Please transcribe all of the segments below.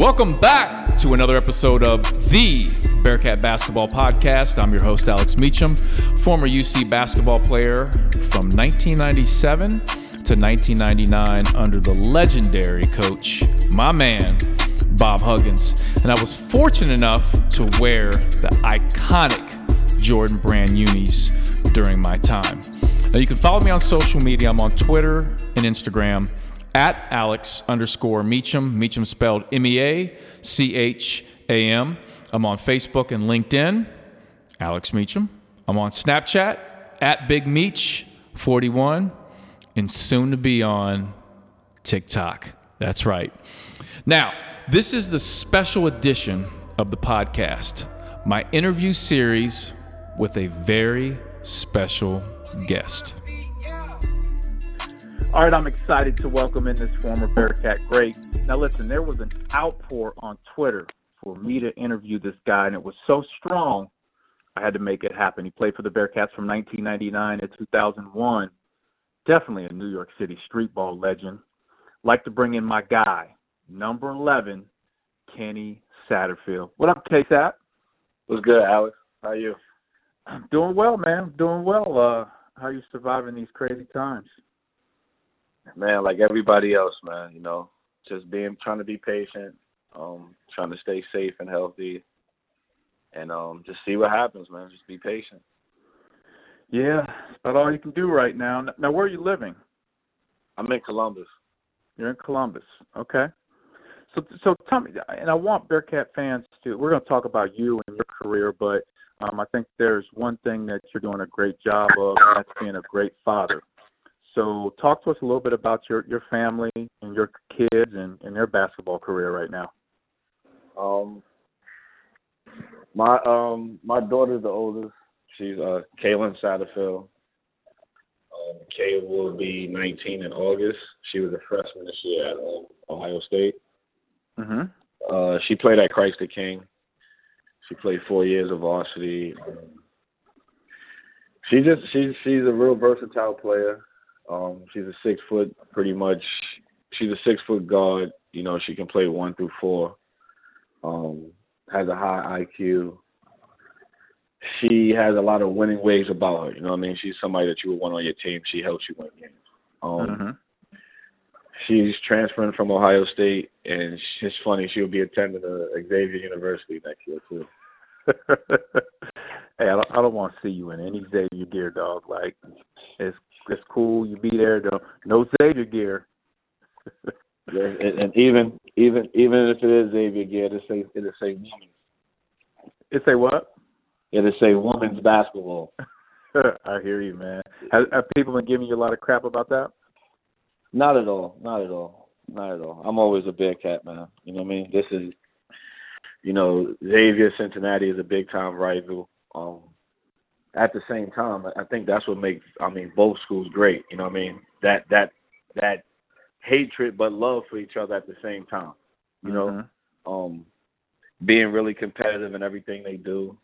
Welcome back to another episode of the Bearcat Basketball Podcast. I'm your host, Alex Meacham, former UC basketball player from 1997 to 1999 under the legendary coach, my man, Bob Huggins. And I was fortunate enough to wear the iconic Jordan Brand unis during my time. Now, you can follow me on social media. I'm on Twitter and Instagram at Alex underscore Meacham. Meacham spelled M E A C H A M. I'm on Facebook and LinkedIn, Alex Meacham. I'm on Snapchat at Big Meach 41 and soon to be on TikTok. That's right. Now, this is the special edition of the podcast, my interview series with a very special guest. All right, I'm excited to welcome in this former Bearcat great. Now, listen, there was an outpour on Twitter for me to interview this guy, and it was so strong, I had to make it happen. He played for the Bearcats from 1999 to 2001. Definitely a New York City street ball legend. Like to bring in my guy, number 11, Kenny Satterfield. What up, K-Sat? What's good, Alex? How are you? I'm doing well, man. Doing well. Uh, how are you surviving these crazy times? Man, like everybody else, man, you know, just being trying to be patient, um, trying to stay safe and healthy, and um, just see what happens, man. Just be patient. Yeah, that's about all you can do right now. Now, where are you living? I'm in Columbus. You're in Columbus, okay. So, so tell me, and I want Bearcat fans to. We're going to talk about you and your career, but um, I think there's one thing that you're doing a great job of, and that's being a great father. So, talk to us a little bit about your your family and your kids and, and their basketball career right now. Um, my um my daughter's the oldest. She's uh Kaylin Satterfield. Um, Kay will be 19 in August. She was a freshman this year at um, Ohio State. Mhm. Uh, she played at Christ the King. She played four years of varsity. Um, she just she's she's a real versatile player. Um, she's a six foot, pretty much. She's a six foot guard. You know, she can play one through four. Um, has a high IQ. She has a lot of winning ways about her. You know what I mean? She's somebody that you would want on your team. She helps you win games. Um, mm-hmm. She's transferring from Ohio State, and it's funny. She'll be attending uh, Xavier University next year too. hey, I don't, I don't want to see you in any Xavier gear, dog. Like, it's it's cool. You be there. Though. No Xavier gear. yeah, and, and even even even if it is Xavier gear, it say it say women's. It say what? It say women's basketball. I hear you, man. Have, have people been giving you a lot of crap about that? Not at all. Not at all. Not at all. I'm always a Bearcat man. You know what I mean? This is, you know, Xavier Cincinnati is a big time rival. Um, at the same time, I think that's what makes I mean both schools great. You know what I mean? That that that hatred but love for each other at the same time. You mm-hmm. know, um, being really competitive in everything they do.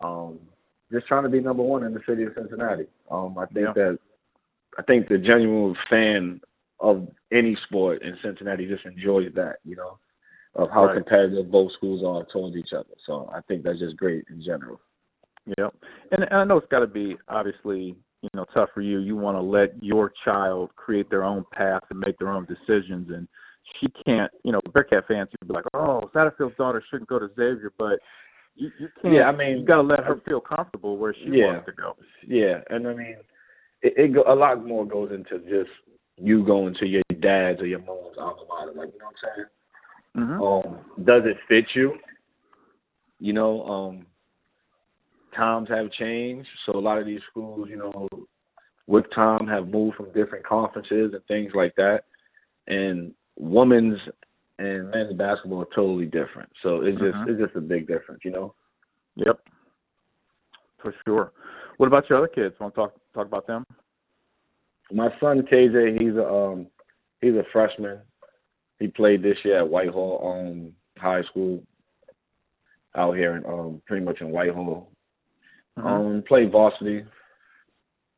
Um, just trying to be number one in the city of Cincinnati. Um, I think yeah. that I think the genuine fan of any sport in Cincinnati just enjoys that. You know, of how right. competitive both schools are towards each other. So I think that's just great in general. Yeah, and, and I know it's got to be obviously you know tough for you. You want to let your child create their own path and make their own decisions, and she can't. You know, Bearcat fans would be like, "Oh, Satterfield's daughter shouldn't go to Xavier," but you, you can't. Yeah, I mean, you got to let her feel comfortable where she yeah, wants to go. Yeah, and I mean, it, it go, a lot more goes into just you going to your dad's or your mom's alma mater. Like, you know what I'm saying? Mm-hmm. Um, does it fit you? You know, um, times have changed, so a lot of these schools, you know, with time have moved from different conferences and things like that. And women's and men's basketball are totally different. So it's just Mhm. it's just a big difference, you know. Yep, for sure. What about your other kids? Want to talk talk about them? My son KJ, he's a um he's a freshman. He played this year at Whitehall um high school out here in um pretty much in Whitehall. Mhm. Um played varsity.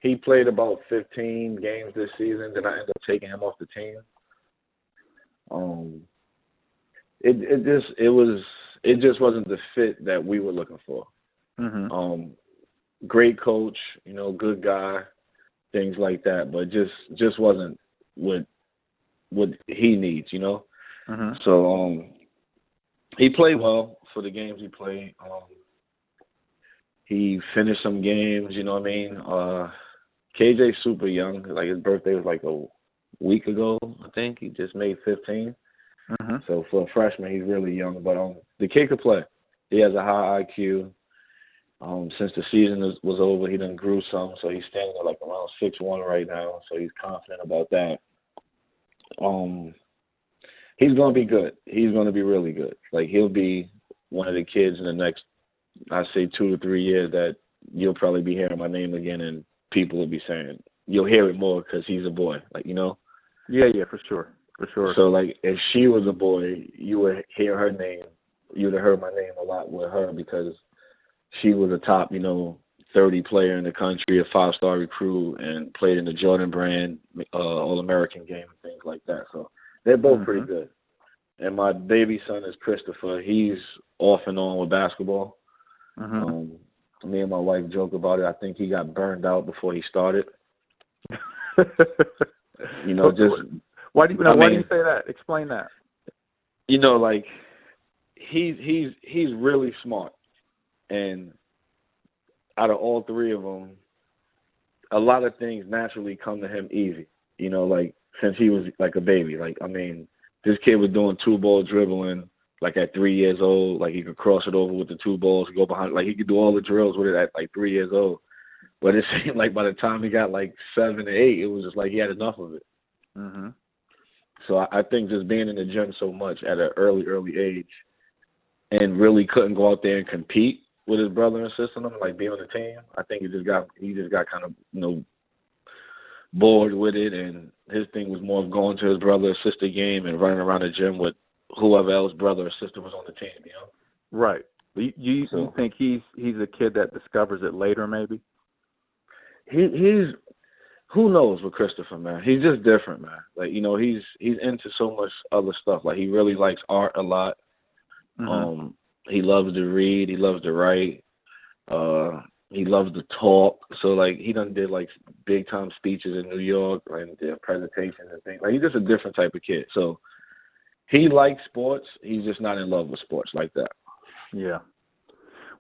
He played about fifteen games this season, then I ended up taking him off the team. Um it it just it was it just wasn't the fit that we were looking for. Mm-hmm. Um, great coach, you know, good guy, things like that, but just just wasn't what what he needs, you know. Mm-hmm. So um, he played well for the games he played. Um, he finished some games, you know what I mean. Uh, KJ's super young, like his birthday was like a week ago, I think. He just made 15. Mm-hmm. So for a freshman, he's really young, but um, the kid could play. He has a high IQ. Um, since the season was, was over, he done grew some, so he's standing at like around six one right now. So he's confident about that. Um, he's gonna be good. He's gonna be really good. Like he'll be one of the kids in the next, I say two to three years that you'll probably be hearing my name again, and people will be saying you'll hear it more because he's a boy. Like you know. Yeah, yeah, for sure, for sure. So like if she was a boy, you would hear her name. You would have heard my name a lot with her because she was a top, you know, 30 player in the country, a five star recruit, and played in the Jordan brand uh, All American game and things like that. So they're both Mhm. pretty good. And my baby son is Christopher. He's off and on with basketball. Mhm. Um, me and my wife joke about it. I think he got burned out before he started. You know, just why do you I now, why do you say that? Explain that. you know, like he's he's he's really smart, and out of all three of them, a lot of things naturally come to him easy. You know, like since he was like a baby. Like I mean, this kid was doing two ball dribbling like at three years old. Like he could cross it over with the two balls, go behind. Like he could do all the drills with it at like three years old. But it seemed like by the time he got like seven or eight, it was just like he had enough of it. Mhm. So I, I think just being in the gym so much at an early, early age, and really couldn't go out there and compete with his brother and sister, and like be on the team. I think he just got he just got kind of you know bored with it, and his thing was more of going to his brother or sister game and running around the gym with whoever else brother or sister was on the team. You know. Right. You you, you think he's he's a kid that discovers it later, maybe? he he's who knows with Christopher man. He's just different, man. Like you know, he's he's into so much other stuff. Like he really likes art a lot. Mhm. Um, he loves to read. He loves to write. Uh, he loves to talk. So like he done did like big time speeches in New York and did presentations and things. Like he's just a different type of kid. So he likes sports. He's just not in love with sports like that. Yeah.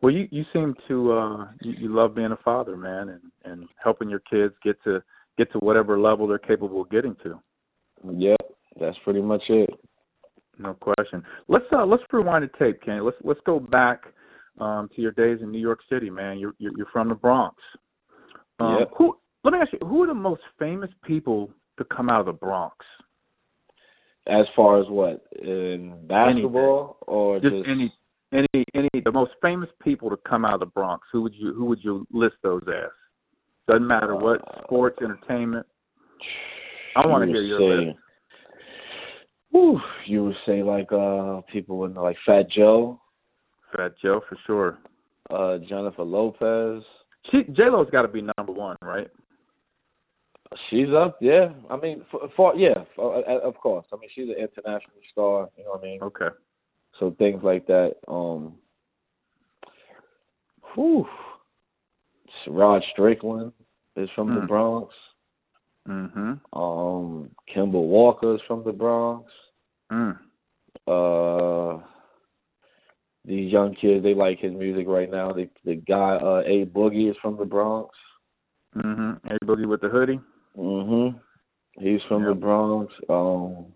Well, you you seem to uh you, you love being a father, man, and and helping your kids get to get to whatever level they're capable of getting to. Yep, that's pretty much it. No question. Let's uh let's rewind the tape, Kenny. Let's let's go back um to your days in New York City, man. You're you're, you're from the Bronx. Um, Yep. Who? Let me ask you, who are the most famous people to come out of the Bronx? As far as what in basketball or Just just, any any any the most famous people to come out of the Bronx. Who would you who would you list those as? Doesn't matter what Uh, sports, entertainment. I want to hear your say- list. Whew, you would say like uh people in like Fat Joe, Fat Joe for sure. uh Jennifer Lopez. J Lo's got to be number one, right? She's up, yeah. I mean, for, for yeah, for, uh, of course. I mean, she's an international star. You know what I mean? Okay. So things like that. Um, whew. Rod Strickland is from the Hmm. Bronx. Mhm. Um, Kemba Walker is from the Bronx. Mm. Uh, these young kids, they like his music right now. The the guy, uh, A Boogie, is from the Bronx. Mhm. Everybody with the hoodie. Mhm. He's from the Bronx. Um.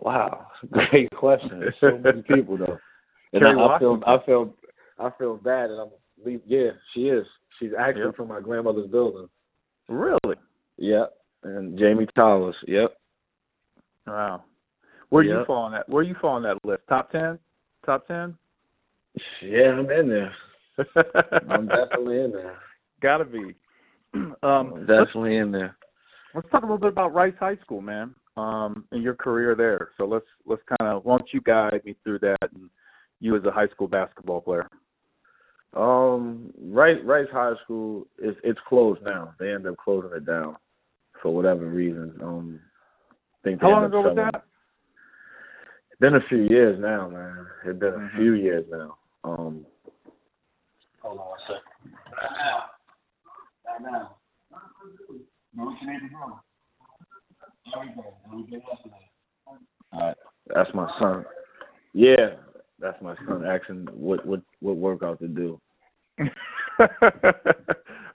Wow, great question. There's so many people though, and I, I feel I feel I feel bad, and I'm yeah, she is. She's actually Yep. from my grandmother's building. Really? Yep, and Jamie Towers. Yep. Wow. Where do you Yep. fall on that? Where you fall on that list? Top ten? Top ten? Yeah, I'm in there. I'm definitely in there. Gotta be. I'm um, definitely in there. let's talk a little bit about Rice High School, man. Um, and your career there. So let's let's kind of why don't you guide me through that and you as a high school basketball player. Um, Rice Rice High School is it's closed now. They end up closing it down for whatever reason. Um, I think they How long ago was selling- that? been a few years now, man. It's been a Mhm. few years now. Um, hold on one second. Right now. Right what you need to do? Everything. Everything yesterday. All right. That's my son. Yeah, that's my son asking what what what workout to do.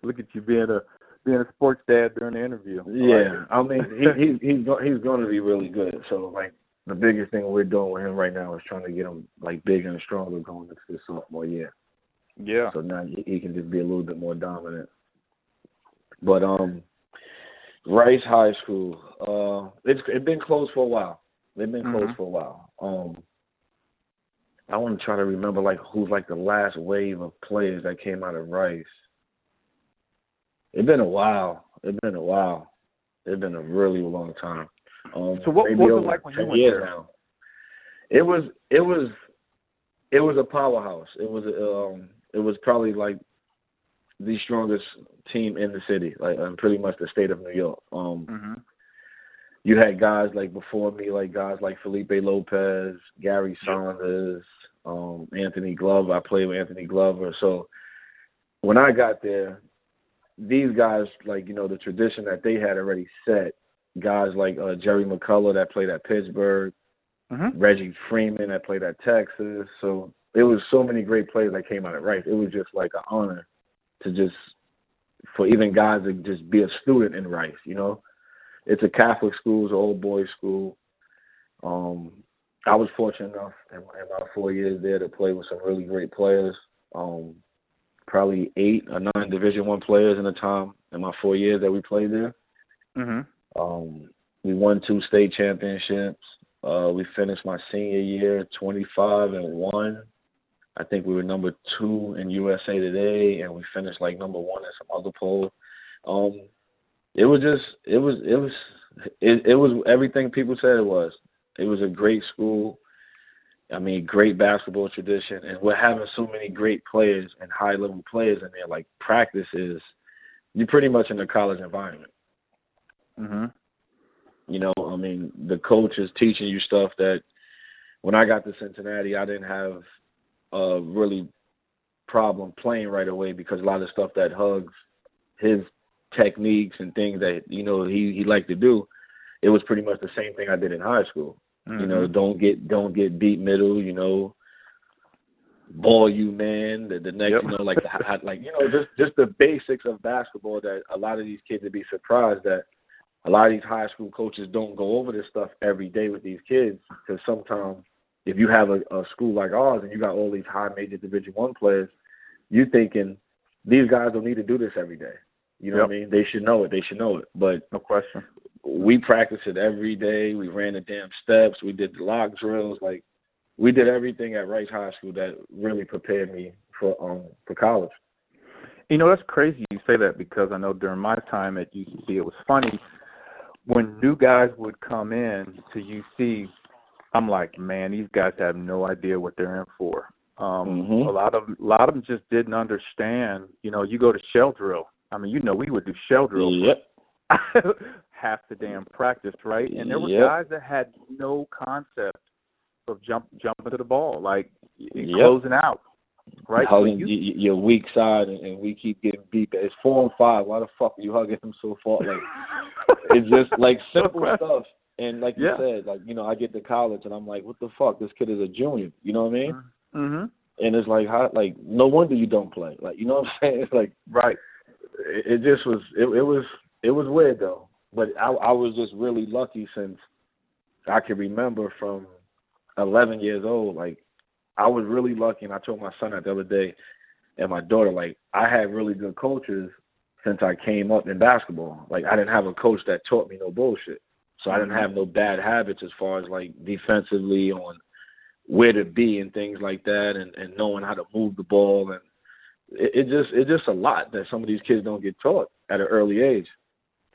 Look at you being a being a sports dad during the interview. Yeah, I mean he he he's go, he's going to be really good. So like the biggest thing we're doing with him right now is trying to get him like bigger and stronger going into the sophomore year. yeah. So now he he can just be a little bit more dominant. But um, Rice High School, uh, it's it's been closed for a while. They've been closed Mhm. for a while. Um, I want to try to remember like who's like the last wave of players that came out of Rice. It's been a while. It's been a while. It's been a really long time. Um, So what- what was it like when you went there? Now. It was it was it was a powerhouse. It was um it was probably like the strongest team in the city, like and pretty much the state of New York. Um Mhm. you had guys like before me, like guys like Felipe Lopez, Gary Saunders, um, Anthony Glover. I played with Anthony Glover. So when I got there, these guys, like, you know, the tradition that they had already set, guys like uh, Jerry McCullough that played at Pittsburgh, Mhm. Reggie Freeman that played at Texas. So it was so many great players that came out of Rice. It was just like an honor to just for even guys to just be a student in Rice, you know. It's a Catholic school, it's an old boys school. Um I was fortunate enough in, in my four years there to play with some really great players. Um probably eight or nine division one players in the time in my four years that we played there. Mhm. Um, we won two state championships. Uh, we finished my senior year 25 and one. I think we were number two in USA Today, and we finished like number one in some other poll. Um, it was just, it was, it was, it, it was everything people said it was. It was a great school. I mean, great basketball tradition, and we're having so many great players and high level players in there. Like practice is, you're pretty much in a college environment. Mhm. You know, I mean, the coach is teaching you stuff that when I got to Cincinnati, I didn't have a really problem playing right away because a lot of stuff that Hugs, his techniques and things that you know he he liked to do, it was pretty much the same thing I did in high school. You know, Mhm. don't get don't get beat middle. You know, ball you man. The, the next, Yep. you know, like the, like you know, just just the basics of basketball that a lot of these kids would be surprised that a lot of these high school coaches don't go over this stuff every day with these kids because sometimes if you have a, a school like ours and you got all these high major Division One players, you're thinking these guys don't need to do this every day. You know what I mean? They should know it. They should know it. But No question. we practiced it every day. We ran the damn steps. We did the lock drills. Like we did everything at Rice High School that really prepared me for um for college. You know, that's crazy you say that because I know during my time at UC, it was funny when new guys would come in to UC. I'm like, man, these guys have no idea what they're in for. Um, Mhm. A lot of a lot of them just didn't understand. You know, you go to shell drill. I mean, you know, we would do shell drill Yep. half the damn practice, right? And there were Yep. guys that had no concept of jump jumping to the ball, like Yep. closing out, right? So you- your weak side, and, and we keep getting beat. It's four and five. Why the fuck are you hugging him so far? Like it's just like simple stuff. And like you said, like you know, I get to college and I'm like, what the fuck? This kid is a junior. You know what I mean? Mhm. And it's like, how? Like, no wonder you don't play. Like, you know what I'm saying? It's like Right. it, it just was. It, it was. It was weird though. But I, I was just really lucky since I can remember from 11 years old. Like, I was really lucky, and I told my son that the other day, and my daughter, like, I had really good coaches since I came up in basketball. Like, I didn't have a coach that taught me no bullshit. So I didn't mm-hmm. have no bad habits as far as like defensively on where to be and things like that, and and knowing how to move the ball and it, it just it's just a lot that some of these kids don't get taught at an early age.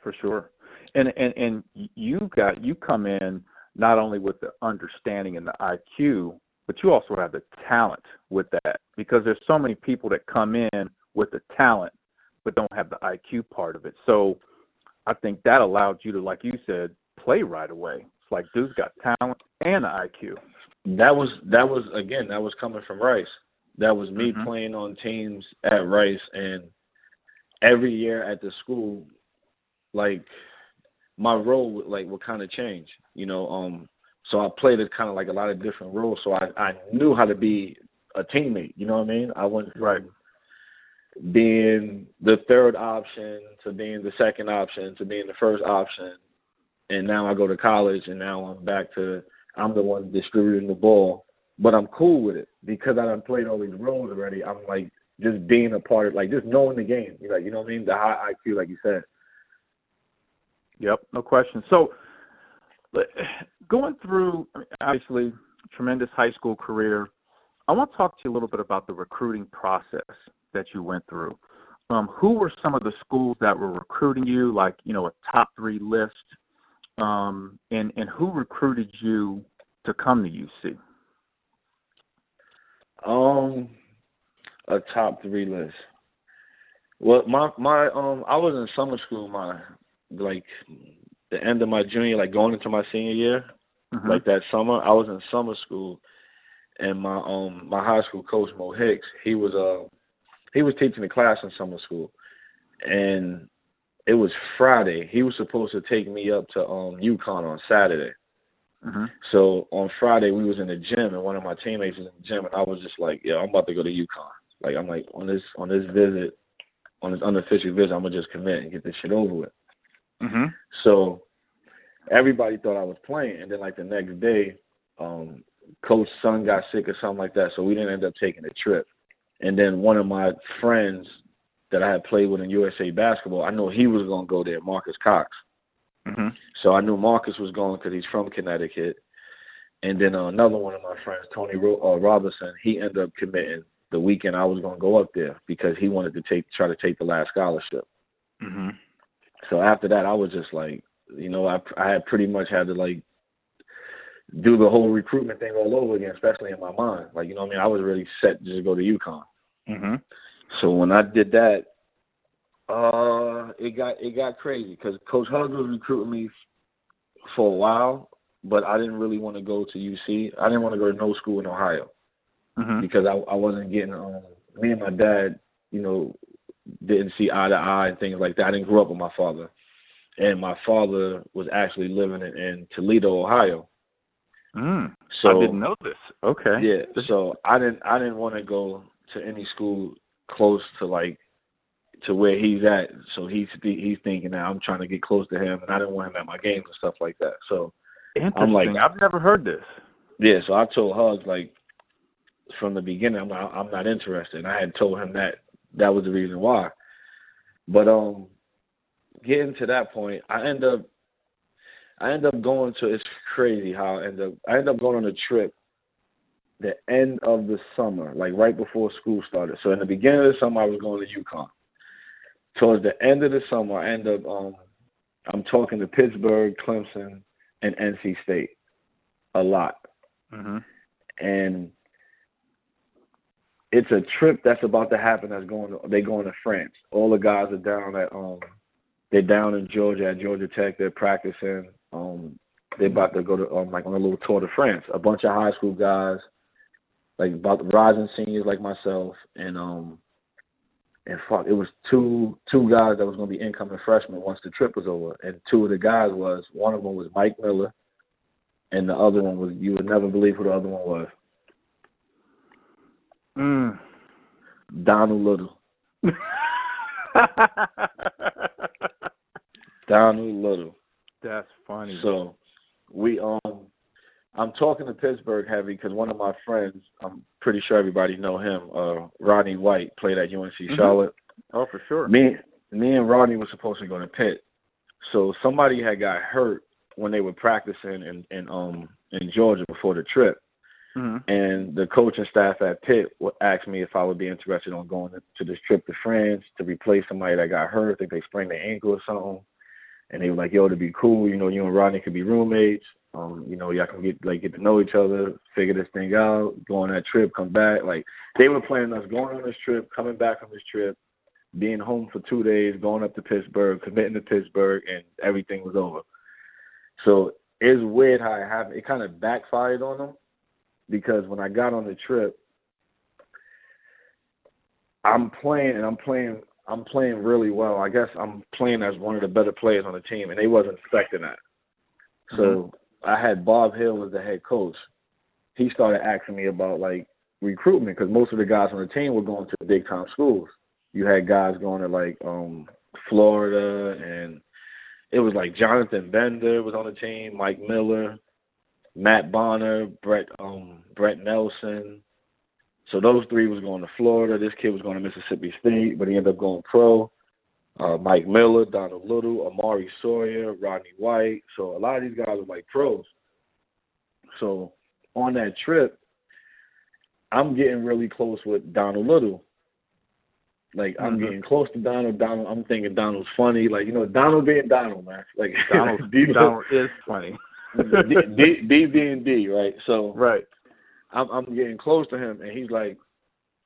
for sure. And and and you got you come in not only with the understanding and the IQ, but you also have the talent with that because there's so many people that come in with the talent but don't have the IQ part of it. So I think that allowed you to, like you said, play right away. It's like dude's got talent and IQ. that was that was again that was coming from Rice. That was me Mhm. playing on teams at Rice, and every year at the school, like my role would like would kind of change. You know, um, so I played it kind of like a lot of different roles. So I I knew how to be a teammate. You know what I mean? I went Right. being the third option to being the second option to being the first option, and now I go to college, and now I'm back to I'm the one distributing the ball, but I'm cool with it because I done played all these roles already. I'm like just being a part of like just knowing the game. You like you know what I mean? The high IQ, like you said. Yep, no question. So, going through obviously tremendous high school career, I want to talk to you a little bit about the recruiting process that you went through. Um, who were some of the schools that were recruiting you, like you know a top three list, um, and and who recruited you to come to UC? Um, a top three list. Well, my my um, I was in summer school my like the end of my junior, like going into my senior year, Mhm. like that summer. I was in summer school, and my um my high school coach Mo Hicks, he was uh he was teaching the class in summer school, and it was Friday. He was supposed to take me up to um UConn on Saturday. Mhm. So on Friday we was in the gym and one of my teammates was in the gym and I was just like, yeah, I'm about to go to UConn. Like I'm like on this on this visit, on this unofficial visit, I'm gonna just commit and get this shit over with. Mhm. So everybody thought I was playing and then like the next day, um, coach's son got sick or something like that, so we didn't end up taking a trip. And then one of my friends that I had played with in USA basketball, I know he was gonna go there, Marcus Cox. Mhm. So I knew Marcus was going because he's from Connecticut. And then uh, another one of my friends, Tony Ro- uh, Robinson, he ended up committing the weekend I was going to go up there because he wanted to take try to take the last scholarship. Mhm. So after that, I was just like, you know, I I had pretty much had to like do the whole recruitment thing all over again, especially in my mind. Like, you know, what I mean, I was really set just to go to UConn. Mhm. So when I did that, uh, it got it got crazy because Coach Huggs was recruiting me for a while, but I didn't really want to go to UC. I didn't want to go to no school in Ohio Mhm. because I I wasn't getting um me and my dad, you know, didn't see eye to eye and things like that. I didn't grow up with my father, and my father was actually living in, in Toledo, Ohio. Mm. So I didn't know this. Okay. yeah, so I didn't I didn't want to go to any school close to like to where he's at. So he's he's thinking that I'm trying to get close to him, and I didn't want him at my games and stuff like that. So I'm like- I've never heard this. yeah, so I told Hugs like from the beginning I'm not, I'm not interested. And I had told him that that was the reason why. But um, getting to that point, I end up I end up going to it's crazy how I end up I end up going on a trip the end of the summer, like right before school started. So in the beginning of the summer I was going to UConn. Towards the end of the summer I end up um I'm talking to Pittsburgh, Clemson, and NC State a lot Mhm. and it's a trip that's about to happen. That's going. To, they going to France. All the guys are down at um, they're down in Georgia at Georgia Tech. They're practicing. Um, they're about to go to um, like on a little tour de France. A bunch of high school guys, like about rising seniors like myself, and um, and fuck, it was two two guys that was going to be incoming freshmen once the trip was over. And two of the guys was one of them was Mike Miller, and the other one was you would never believe who the other one was. Mm. Donald Little. Donald Little. That's funny. So we um I'm talking to Pittsburgh heavy because one of my friends, I'm pretty sure everybody know him, uh Rodney White played at UNC Mhm. Charlotte. oh, for sure. Me me and Rodney were supposed to go to Pitt. So somebody had got hurt when they were practicing in, in um in Georgia before the trip. Mhm. and the coaching staff at Pitt would ask me if I would be interested on going to this trip to France to replace somebody that got hurt. I think they sprained their ankle or something. And they were like, "Yo, to be cool, you know, you and Rodney could be roommates. Um, you know, y'all can get like get to know each other, figure this thing out, go on that trip, come back." Like they were planning us going on this trip, coming back from this trip, being home for two days, going up to Pittsburgh, committing to Pittsburgh, and everything was over. So it's weird how it happened. It kind of backfired on them because when I got on the trip, I'm playing and I'm playing I'm playing really well. I guess I'm playing as one of the better players on the team, and they wasn't expecting that. So mm-hmm. I had Bob Hill as the head coach. He started asking me about like recruitment because most of the guys on the team were going to big time schools. You had guys going to like um Florida, and it was like Jonathan Bender was on the team, Mike Miller, Matt Bonner, Brett um Brett Nelson, so those three was going to Florida. This kid was going to Mississippi State, but he ended up going pro. Uh, Mike Miller, Donald Little, Amari Sawyer, Rodney White. So a lot of these guys are like pros. So on that trip, I'm getting really close with Donald Little. Like I'm mm-hmm. getting close to Donald. Donald, I'm thinking Donald's funny. Like you know, Donald being Donald, man. Like Donald, Donald is funny. D, D, D being D, right? So right. I'm, I'm getting close to him, and he's like,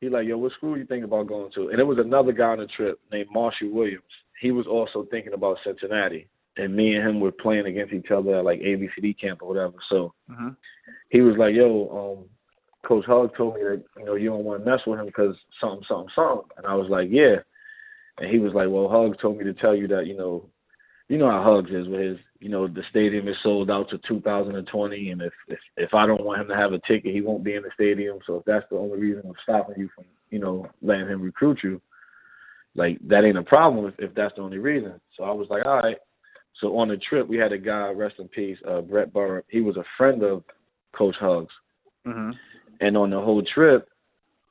he's like, yo, what school you think about going to? And there was another guy on the trip named Marshall Williams. He was also thinking about Cincinnati, and me and him were playing against each other at like ABCD camp or whatever. So mm-hmm. he was like, yo, um, Coach Hug told me that you know you don't want to mess with him because something, something, something. And I was like, yeah. And he was like, well, Hug told me to tell you that you know you know how Hugs is with his, you know, the stadium is sold out to 2020, and if if if I don't want him to have a ticket, he won't be in the stadium. So if that's the only reason of stopping you from, you know, letting him recruit you, like that ain't a problem if, if that's the only reason. So I was like, all right. So on the trip, we had a guy, rest in peace, uh, Brett Burr. He was a friend of Coach Hugs, mm-hmm. and on the whole trip,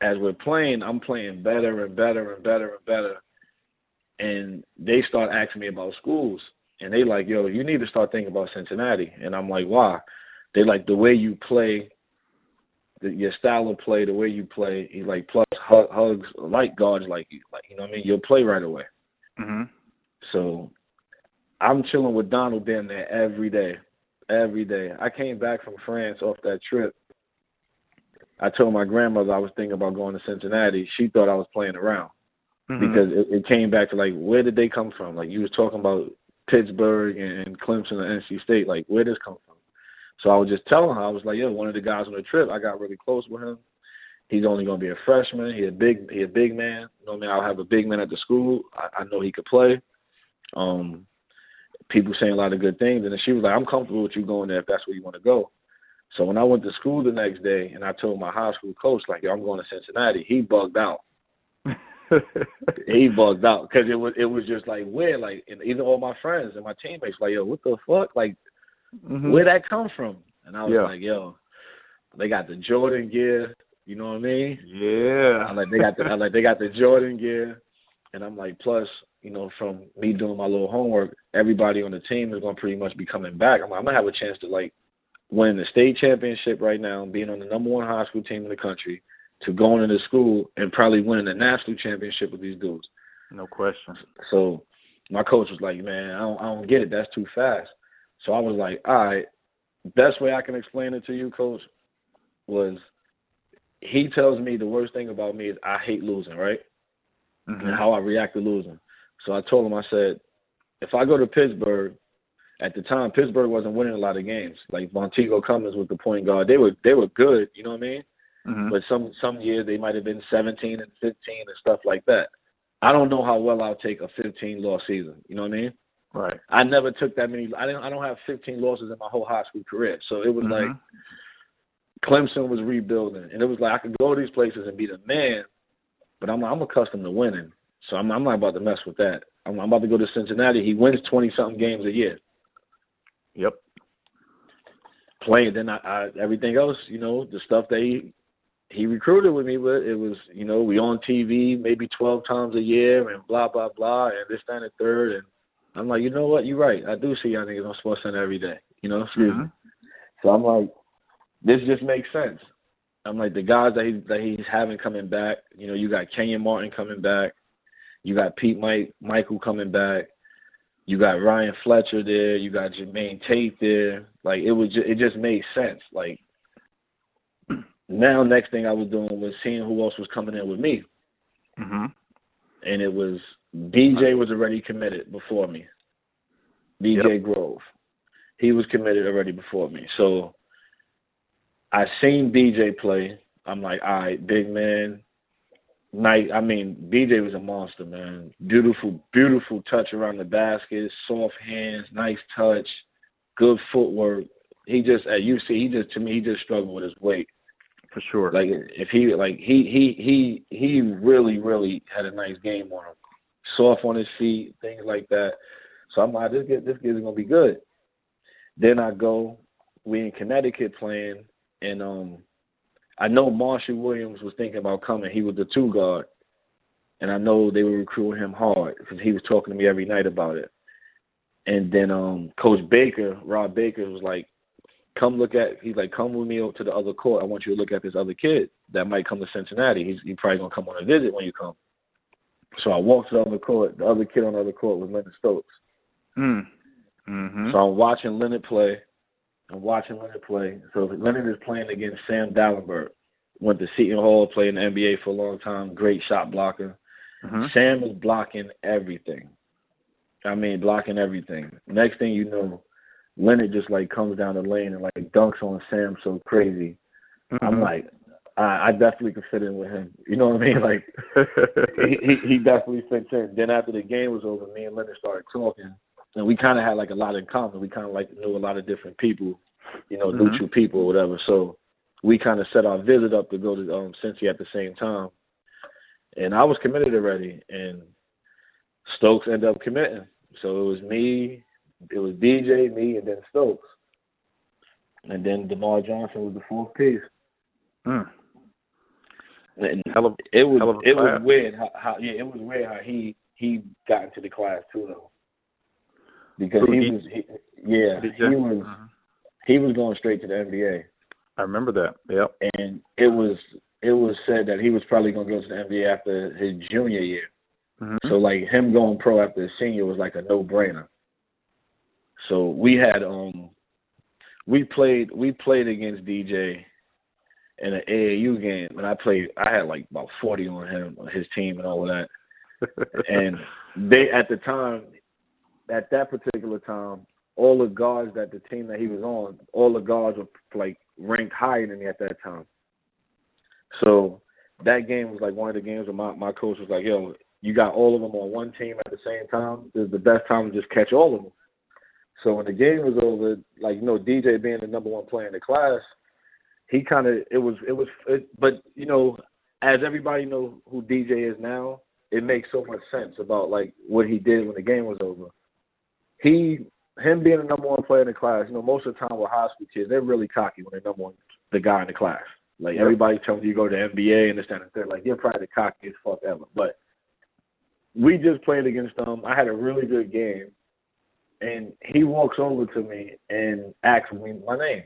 as we're playing, I'm playing better and better and better and better and they start asking me about schools and they like yo you need to start thinking about cincinnati. And i'm like why? They like the way you play the, your style of play the way you play He like plus hugs like guards like you like you know what i mean? You'll play right away. Mm-hmm. so i'm chilling with donald down there every day every day. I came back from france off that trip. I told my grandmother i was thinking about going to cincinnati. She thought i was playing around mm-hmm. because it, it came back to like where did they come from? Like you was talking about Pittsburgh and Clemson and NC State. Like where does come from? So I was just telling her, I was like, yeah, one of the guys on the trip, I got really close with him. He's only gonna be a freshman. He a big he a big man. You know what I mean? I'll have a big man at the school. I, I know he could play. Um people saying a lot of good things and then she was like, I'm comfortable with you going there if that's where you want to go. So when I went to school the next day and I told my high school coach, like, yo, I'm going to Cincinnati, he bugged out. he bugged out because it was it was just like where like and even all my friends and my teammates like yo what the fuck? Like mm-hmm. where that come from? And I was yeah. like yo they got the Jordan gear you know what I mean? Yeah. I'm like they got the I'm like they got the Jordan gear and I'm like plus you know from me doing my little homework everybody on the team is gonna pretty much be coming back. I'm, like, I'm gonna have a chance to like win the state championship right now being on the number one high school team in the country to going into school and probably winning a national championship with these dudes. No question. So my coach was like, "Man, I don't, I don't get it. That's too fast." So I was like, "All right, best way I can explain it to you, coach, was he tells me the worst thing about me is I hate losing, right? Mm-hmm. And how I react to losing. So I told him, I said, if I go to Pittsburgh, at the time Pittsburgh wasn't winning a lot of games. Like Vonteego Cummings was the point guard. They were they were good, you know what I mean? Mm-hmm. But some some years they might have been 17 and 15 and stuff like that. I don't know how well I'll take a 15 loss season. You know what I mean? Right. I never took that many. I didn't. I don't have 15 losses in my whole high school career. So it was mm-hmm. like Clemson was rebuilding, and it was like I could go to these places and be the man, but I'm I'm accustomed to winning. So I'm I'm not about to mess with that. I'm, I'm about to go to Cincinnati. He wins 20 something games a year. Yep. Playing, then I, I everything else, you know, the stuff that he he recruited with me, but it was, you know, we on TV maybe 12 times a year and blah, blah, blah, and this, that, and the third. And I'm like, you know what? You're right. I do see y'all niggas on Sports Center every day, you know? Mm-hmm. So I'm like, this just makes sense. I'm like, the guys that, he, that he's having coming back, you know, you got Kenyon Martin coming back. You got Pete Mike, Mickeal coming back. You got Ryan Fletcher there. You got Jermaine Tate there. Like, it was just, it just made sense. Like, now, next thing I was doing was seeing who else was coming in with me, mm-hmm. and it was BJ was already committed before me. BJ yep. Grove, he was committed already before me. So I seen BJ play. I'm like, all right, big man. Night. I mean, BJ was a monster, man. Beautiful, beautiful touch around the basket, soft hands, nice touch, good footwork. He just at UC, he just to me, he just struggled with his weight. For sure. Like if he like he he he he really really had a nice game on him, soft on his feet, things like that. So I'm like, this kid, this kid's gonna be good. Then I go, we in Connecticut playing, and um, I know Marshall Williams was thinking about coming. He was the two guard, and I know they were recruiting him hard because he was talking to me every night about it. And then um, Coach Baker, Rob Baker, was like, "Come look at." He's like, "Come with me to the other court. I want you to look at this other kid that might come to Cincinnati. He's he probably gonna come on a visit when you come." So I walked to the other court. The other kid on the other court was Leonard Stokes. Mm. Mm-hmm. So I'm watching Leonard play. I'm watching Leonard play. So Leonard is playing against Sam Dalembert. Went to Seton Hall, played in the NBA for a long time. Great shot blocker. Mm-hmm. Sam is blocking everything. I mean, blocking everything. Next thing you know, Leonard just like comes down the lane and like dunks on Sam so crazy. Mm-hmm. I'm like, I, I definitely could fit in with him. You know what I mean? Like, he, he he definitely fits in. Then after the game was over, me and Leonard started talking, and we kind of had like a lot in common. We kind of like knew a lot of different people, you know, Mhm. neutral people or whatever. So we kind of set our visit up to go to um Cincy at the same time, and I was committed already, and Stokes ended up committing. So it was me, it was BJ, me, and then Stokes, and then DerMarr Johnson was the fourth piece. Mm. And Hell of, it was hell it was weird how, how yeah it was weird how he he got into the class too though because Who, he he- was he, yeah he was Mhm. he was going straight to the NBA I remember that. Yep. and it was it was said that he was probably going to go to the NBA after his junior year Mhm. so like him going pro after his senior was like a no brainer so we had um we played we played against DJ in an AAU game and I played I had like about 40 on him on his team and all of that. And they at the time at that particular time all the guards that the team that he was on all the guards were like ranked higher than me at that time. So that game was like one of the games where my my coach was like yo you got all of them on one team at the same time. This is the best time to just catch all of them so when the game was over like you know DJ being the number one player in the class he kind of it was it was it, but you know as everybody know who DJ is now it makes so much sense about like what he did when the game was over. He him being the number one player in the class, you know, most of the time with high school kids, they're really cocky when they're number one the guy in the class. Like Yep. everybody tells you you go to NBA and this that, and the third. Like you're probably the cockiest fuck ever. But we just played against them. I had a really good game. And he walks over to me and asks me my name.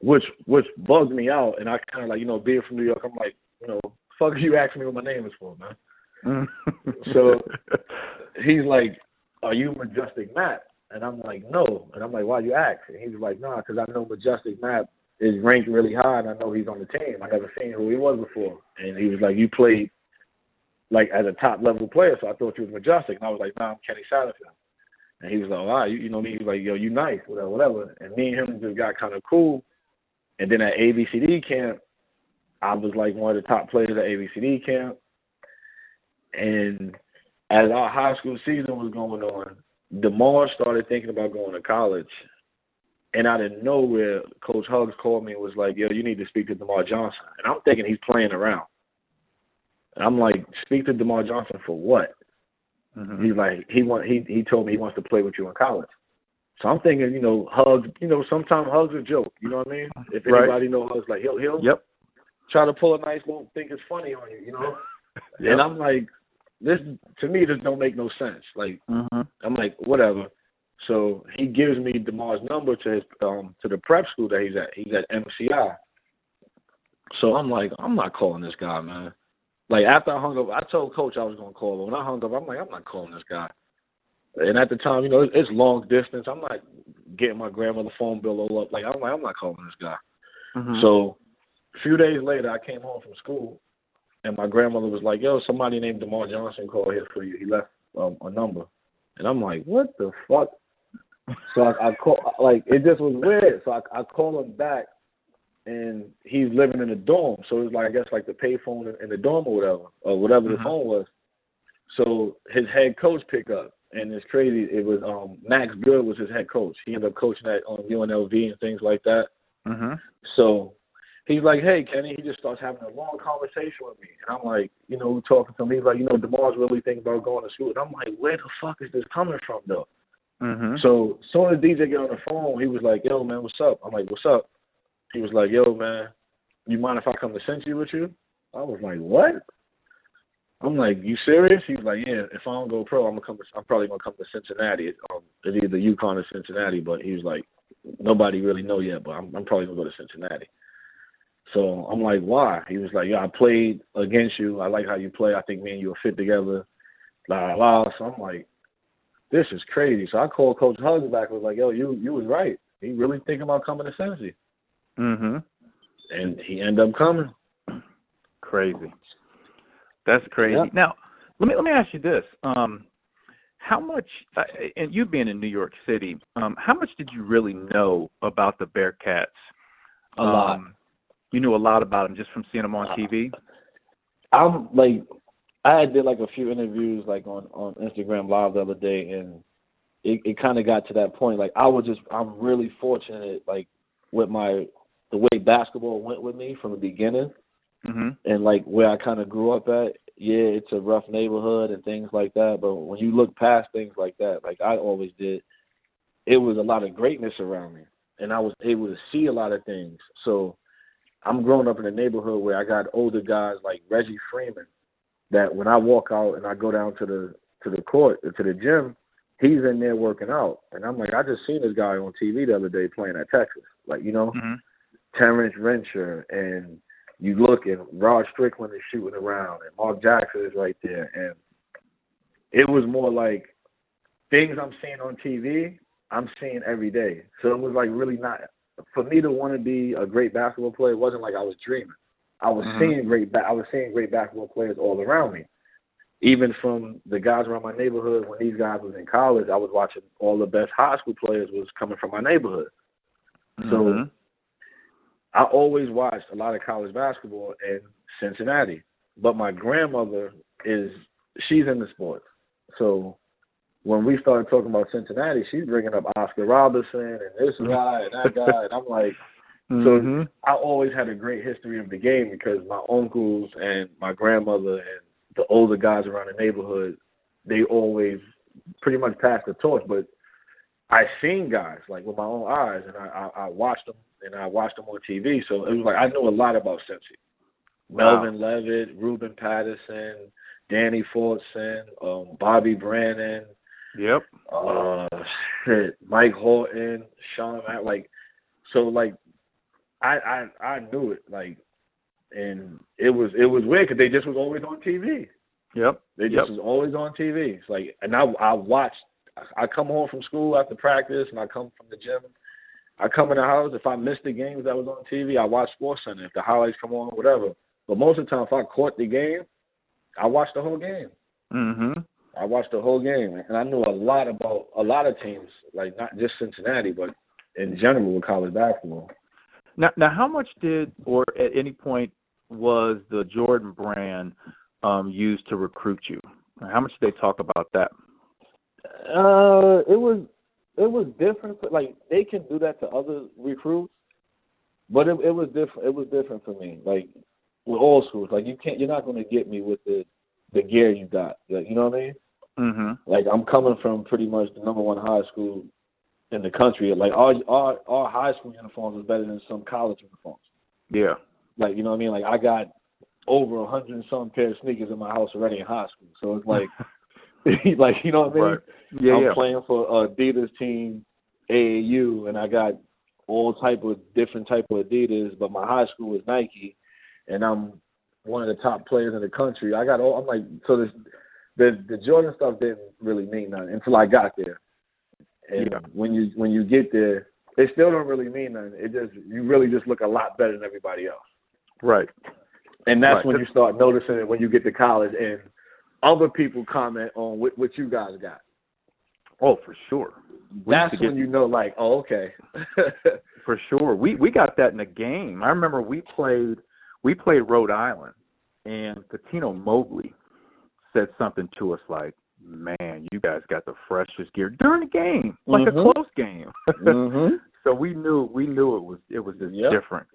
Which which bugs me out and I kinda like, you know, being from New York, I'm like, you know, fuck you asking me what my name is for, man. Mhm. So- he's like, "Are you Majestic Matt?" And I'm like, "No." And I'm like, "Why you ask?" And he's like, "Nah, because I know Majestic Matt is ranked really high, and I know he's on the team. I never seen who he was before." And he was like, "You played like as a top level player, so I thought you was Majestic." And I was like, "Nah, I'm Kenny Satterfield." And he was like, "All right, you, you know me." He was like, "Yo, you nice, whatever, whatever." And me and him just got kind of cool. And then at ABCD camp, I was like one of the top players at ABCD camp. And as our high school season was going on, DerMarr started thinking about going to college. And out of nowhere, Coach Hugs called me and was like, yo, you need to speak to DerMarr Johnson. And I'm thinking he's playing around. And I'm like, speak to DerMarr Johnson for what? Mhm. He's like, he want he he told me he wants to play with you in college. So I'm thinking, you know, Hugs, you know, sometimes Hugs a joke. You know what I mean? If Right. anybody know Hugs, like he'll he'll Yep. try to pull a nice little think it's funny on you, you know? Yep. And I'm like, this to me this don't make no sense. Like Mhm. I'm like, whatever. So he gives me DerMarr's number to his um to the prep school that he's at. He's at MCI. So I'm like, I'm not calling this guy, man. Like after I hung up, I told coach I was gonna call him. When I hung up, I'm like, I'm not calling this guy. And at the time, you know, it's, long distance. I'm not getting my grandmother phone bill all up. Like I'm like, I'm not calling this guy. Mhm. So a few days later, I came home from school, and my grandmother was like, "Yo, somebody named DerMarr Johnson called here for you. He left um, a number." And I'm like, "What the fuck?" So I, I call like it just was weird. So I, I call him back, and he's living in a dorm. So it's like I guess like the pay phone in the dorm or whatever, or whatever mm-hmm. the phone was. So his head coach picked up, and it's crazy. It was um Max Good was his head coach. He ended up coaching at um, UNLV and things like that. Mm-hmm. So he's like, "Hey, Kenny," he just starts having a long conversation with me, and I'm like, you know, talking to him. He's like, "You know, DerMarr's really thinking about going to school," and I'm like, "Where the fuck is this coming from, though?" Mm-hmm. So soon as DJ get on the phone, he was like, "Yo, man, what's up?" I'm like, "What's up?" He was like, "Yo, man, you mind if I come to Cincy with you?" I was like, "What?" I'm like, "You serious?" He's like, "Yeah. If I don't go pro, I'm gonna come. To, I'm probably gonna come to Cincinnati. Um, it's either UConn or Cincinnati." But he was like, "Nobody really know yet, but I'm, I'm probably gonna go to Cincinnati." So I'm like, "Why?" He was like, "Yeah, I played against you. I like how you play. I think me and you will fit together." La la. So I'm like, "This is crazy." So I called Coach Hugs back. Was like, "Yo, you you was right. He really thinking about coming to Cincy." Mhm. And he ended up coming. Crazy. That's crazy. Yeah. Now, let me let me ask you this: um, How much, uh, and you being in New York City, um, how much did you really know about the Bearcats? A lot. Um, you knew a lot about them just from seeing them on TV. I'm like, I did like a few interviews like on on Instagram Live the other day, and it it kind of got to that point. Like I was just, I'm really fortunate, like with my the way basketball went with me from the beginning mm-hmm. and like where I kind of grew up at, yeah, it's a rough neighborhood and things like that. But when you look past things like that, like I always did, it was a lot of greatness around me, and I was able to see a lot of things. So I'm growing up in a neighborhood where I got older guys like Reggie Freeman, that when I walk out and I go down to the to the court to the gym, he's in there working out, and I'm like, I just seen this guy on TV the other day playing at Texas, like you know, mm-hmm. Terrence Rencher and you look and Rod Strickland is shooting around and Mark Jackson is right there and it was more like things I'm seeing on TV, I'm seeing every day. So it was like really not for me to want to be a great basketball player. It wasn't like I was dreaming. I was Mhm. seeing great. Ba- I was seeing great basketball players all around me. Even from the guys around my neighborhood, when these guys was in college, I was watching all the best high school players was coming from my neighborhood. So Mhm. I always watched a lot of college basketball in Cincinnati, but my grandmother is she's in the sports. So when we started talking about Cincinnati, she's bringing up Oscar Robertson and this guy and that guy, and I'm like, Mhm. I always had a great history of the game because my uncles and my grandmother and the older guys around the neighborhood, they always pretty much passed the torch. But I seen guys like with my own eyes, and I, I, I watched them and I watched them on TV. So it was like I knew a lot about Cincy. Wow. Melvin Levett, Ruben Patterson, Danny Fortson, um, Bobby Brannon, Yep. uh, shit, Mike Horton, Sean, Mack, like, so like, I I I knew it like, and it was it was weird because they just was always on TV. Yep. They just Yep. was always on TV. It's like, and I I watched. I come home from school after practice, and I come from the gym. I come in the house. If I missed the games that was on TV, I watch Sports Center. If the highlights come on, whatever. But most of the time, if I caught the game, I watched the whole game. Mhm. I watched the whole game, and I knew a lot about a lot of teams, like not just Cincinnati, but in general with college basketball. Now, now, how much did, or at any point, was the Jordan brand um, used to recruit you? How much did they talk about that? Uh, it was it was different. Like they can do that to other recruits, but it, it was different. It was different for me. Like with all schools, like you can't. You're not going to get me with the the gear you got. Like you know what I mean? Mm-hmm. Like I'm coming from pretty much the number one high school in the country. Like our our our high school uniforms is better than some college uniforms. Yeah. Like you know what I mean? Like I got over a hundred and some pair of sneakers in my house already in high school. So it's like, like you know what I mean? Right. Yeah, I'm yeah. playing for Adidas team AAU, and I got all type of different type of Adidas, but my high school is Nike, and I'm one of the top players in the country. I got all. I'm like, so this, the the Jordan stuff didn't really mean nothing until I got there. And Yeah. when you when you get there, it still don't really mean nothing. It just you really just look a lot better than everybody else. Right. And that's Right. when you start noticing it when you get to college and other people comment on what, what you guys got. Oh, for sure. We That's to when you know, like, oh, okay. For sure. We we got that in the game. I remember we played we played Rhode Island and Cuttino Mobley said something to us like, Man, you guys got the freshest gear during the game. Like Mhm. a close game. mm-hmm. so we knew we knew it was it was just Yep. different.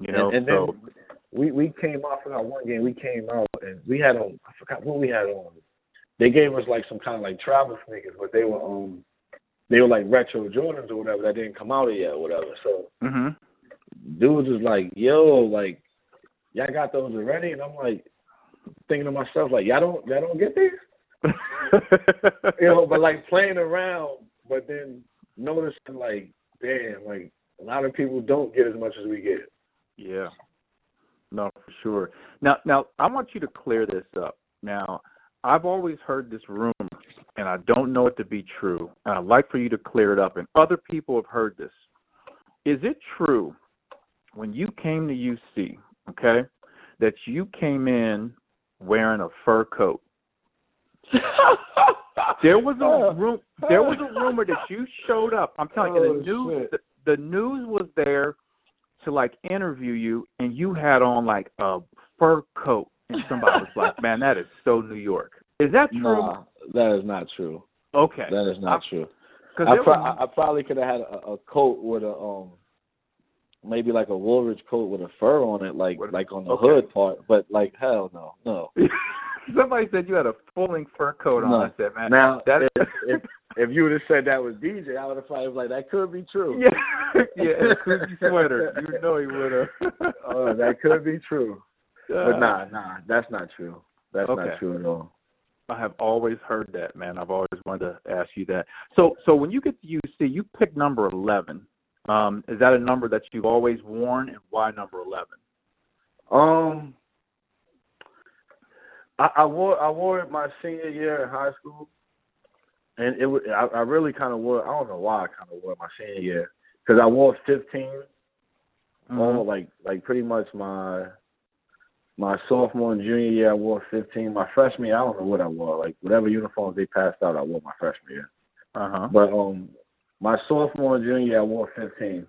You know, and, and so then we we came out for that one game. We came out and we had on. I forgot what we had on. They gave us like some kind of like travel sneakers, but they were um they were like retro Jordans or whatever that didn't come out yet or whatever. So mhm. dudes was like, "Yo, like y'all got those already?" And I'm like thinking to myself, like, "Y'all don't y'all don't get these?" You know, but like playing around, but then noticing like, damn, like a lot of people don't get as much as we get. Yeah. No, for sure. Now, now I want you to clear this up. Now, I've always heard this rumor, and I don't know it to be true. And I'd like for you to clear it up. And other people have heard this. Is it true when you came to UC, okay, that you came in wearing a fur coat? There was a oh. room. There was a rumor that you showed up. I'm telling you, Oh, the news. The, the news was there to like interview you, and you had on like a fur coat, and somebody was like, "Man, that is so New York." Is that true? Nah, that is not true. Okay. That is not I- true. I, pro- was- I probably could have had a, a coat with a um maybe like a Woolrich coat with a fur on it, like like on the okay. hood part. But like hell no, no. Somebody said you had a full length fur coat on. No. I said, "Man, Now that is. if, if if you would have said that was DJ, I would have probably like that could be true. yeah, yeah, Coogi sweater. You know he would have. Oh, that could be true. But nah, nah, that's not true. That's Okay. not true at all. I have always heard that, man. I've always wanted to ask you that. So, so when you get to UC, you pick number eleven. Um, is that a number that you've always worn, and why number eleven? Um, I, I wore I wore it my senior year in high school, and it was I, I really kind of wore I don't know why I kind of wore my senior year because I wore 15 all like like pretty much my my sophomore and junior year I wore 15. My freshman year I don't know what I wore like whatever uniforms they passed out I wore my freshman year. Uh huh. But um, my sophomore and junior year, I wore 15.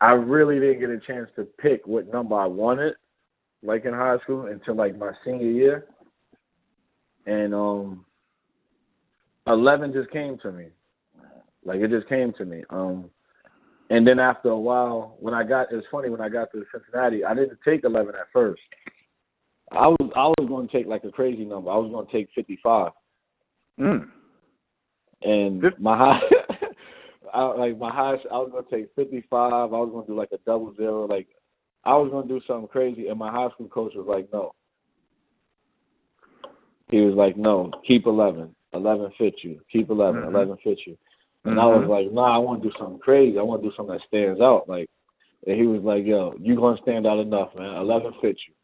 I really didn't get a chance to pick what number I wanted, like in high school, until like my senior year. And um, 11 just came to me, like it just came to me. Um, and then after a while, when I got, it's funny when I got to Cincinnati, I didn't take 11 at first. I was I was going to take like a crazy number. I was going to take 55 Mm. and my high, I, like my highest, I was gonna take fifty five. I was gonna do like a double zero. Like I was gonna do something crazy, and my high school coach was like, "No." He was like, "No, keep eleven. Eleven fit you. Keep 11 Mhm. Eleven fit you." And I was Mhm. like, "Nah, I want to do something crazy. I want to do something that stands out." Like, and he was like, "Yo, you gonna stand out enough, man. Eleven fit you."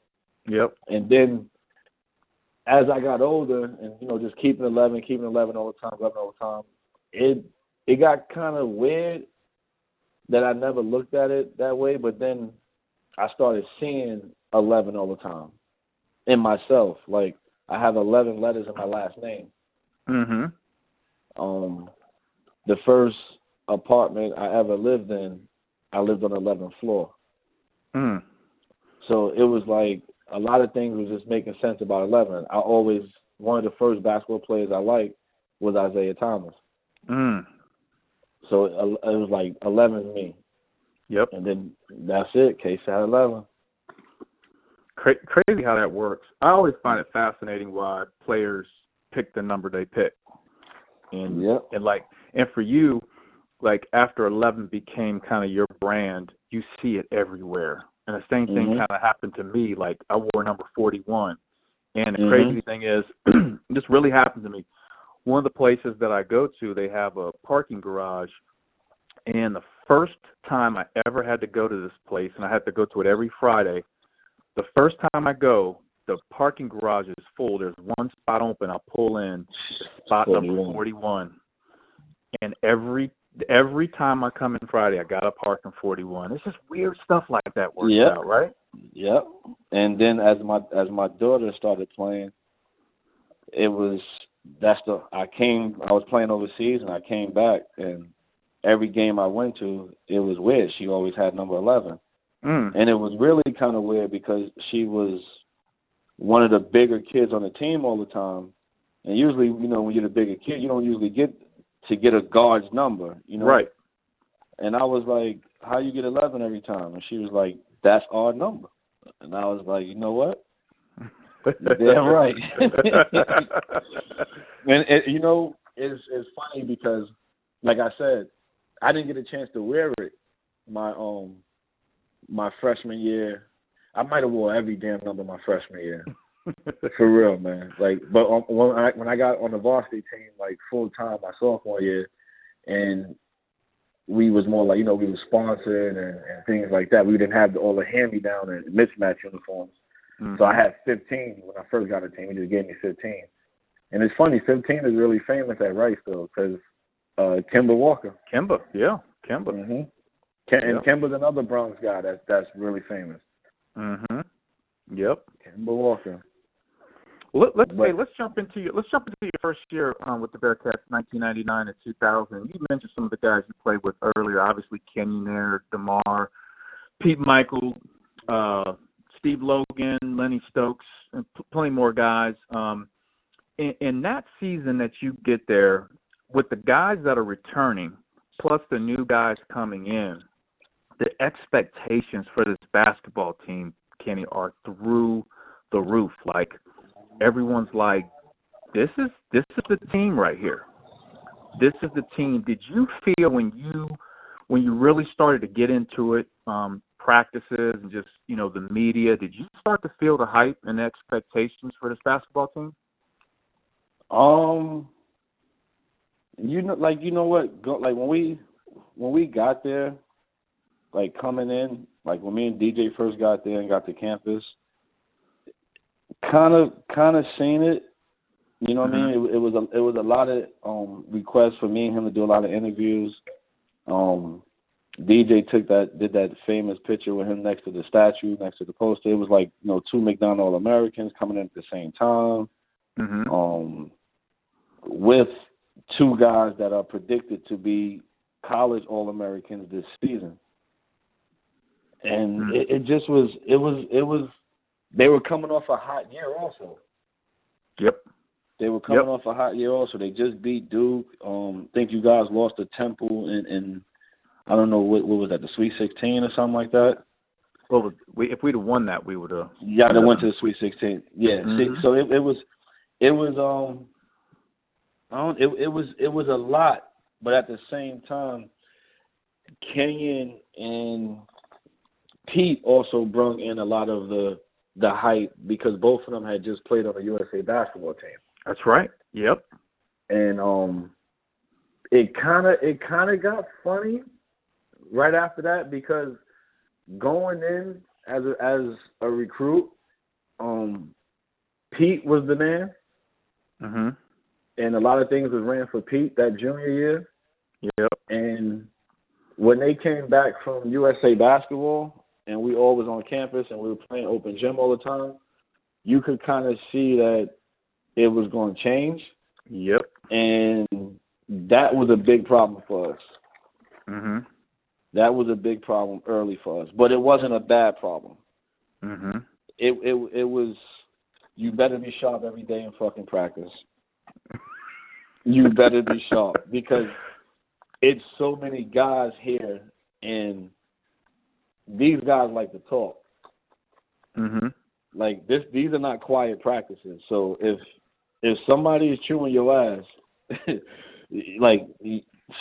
Yep. And then as I got older and, you know, just keeping eleven, keeping eleven all the time, eleven all the time, it it got kinda weird that I never looked at it that way, but then I started seeing eleven all the time in myself. Like I have eleven letters in my last name. Mhm. Um the first apartment I ever lived in, I lived on the eleventh floor. Mm. So it was like a lot of things was just making sense about eleven. I always one of the first basketball players I liked was Isiah Thomas. Mm. So it, it was like eleven me, Yep. and then that's it. Case had eleven. Cra- crazy how that works. I always find it fascinating why players pick the number they pick. And Yep. and like and for you, like after eleven became kind of your brand, you see it everywhere. And the same thing Mhm. kind of happened to me. Like I wore number forty one, and the Mhm. crazy thing is, this really happened to me. One of the places that I go to, they have a parking garage, and the first time I ever had to go to this place, and I had to go to it every Friday. The first time I go, the parking garage is full. There's one spot open. I pull in, spot number 41. 41. And every every time I come in Friday, I got to park in 41. It's just weird stuff like that works Yep. out, right? Yep. And then as my as my daughter started playing, it was that's the I came I was playing overseas and I came back and every game I went to, it was weird. She always had number eleven, Mm. and it was really kind of weird because she was one of the bigger kids on the team all the time. And usually, you know, when you're the bigger kid, you don't usually get to get a guard's number, you know. Right. And I was like, "How you get 11 every time?" And she was like, "That's our number." And I was like, "You know what? Damn right." and it, you know, it's it's funny because, like I said, I didn't get a chance to wear it my um my freshman year. I might have wore every damn number my freshman year. For real, man. Like, but um, when I when I got on the varsity team, like full time my sophomore year, and we was more like you know we were sponsored and, and things like that. We didn't have all the hand me down and mismatch uniforms. So I had 15 when I first got a team. He just gave me 15. And it's funny, 15 is really famous at Rice though, because uh, Kemba Walker. Kemba, yeah, Kemba. Mm-hmm. Ken, and Yep. Kemba's another Bronx guy that's that's really famous. Mhm. Yep. Kemba Walker. Let, let's But- hey, let's jump into your let's jump into your first year um, with the Bearcats, 1999 and 2000. You mentioned some of the guys you played with earlier. Obviously, Kenyon there, DerMarr, Pete Mickeal, uh, Steve Logan, Lenny Stokes, and p- plenty more guys. Um, in, in that season that you get there, with the guys that are returning, plus the new guys coming in, the expectations for this basketball team, Kenny, are through the roof. Like everyone's like, this is this is the team right here. This is the team. Did you feel when you when you really started to get into it, um, practices and just you know the media? Did you start to feel the hype and expectations for this basketball team? Um, you know, like you know what? Go, like when we when we got there, like coming in, like when me and DJ first got there and got to campus, kind of kind of seen it. You know what I mean? It, it was a it was a lot of um requests for me and him to do a lot of interviews. Um, DJ took that did that famous picture with him next to the statue, next to the poster. It was like you know two McDonald All Americans coming in at the same time Mm-hmm. um, with two guys that are predicted to be college All Americans this season. And Mhm. it, it just was, it was, it was. They were coming off a hot year, also. Yep. They were coming Yep. off a hot year, also. They just beat Duke. Um, think you guys lost to Temple, and and I don't know what what was that, the Sweet Sixteen or something like that. Well, we, if we'd have won that, we would have. Yeah, they went to the Sweet Sixteen. Yeah, see, Mhm. so it, it was, it was um, I don't, it it was it was a lot, but at the same time, Kenyon and Pete also brought in a lot of the the hype because both of them had just played on the USA basketball team, That's right. Yep. and um, it kind of it kind of got funny right after that because going in as a, as a recruit, um, Pete was the man. Mhm. and a lot of things was ran for Pete that junior year. Yep. And when they came back from USA basketball and we all was on campus and we were playing open gym all the time, you could kind of see that it was going to change, Yep. and that was a big problem for us. Mhm. That was a big problem early for us, but it wasn't a bad problem. Mhm. It it it was you better be sharp every day in fucking practice. You better be sharp because it's so many guys here and these guys like to talk. Mhm. Like this these are not quiet practices. So if if somebody is chewing your ass like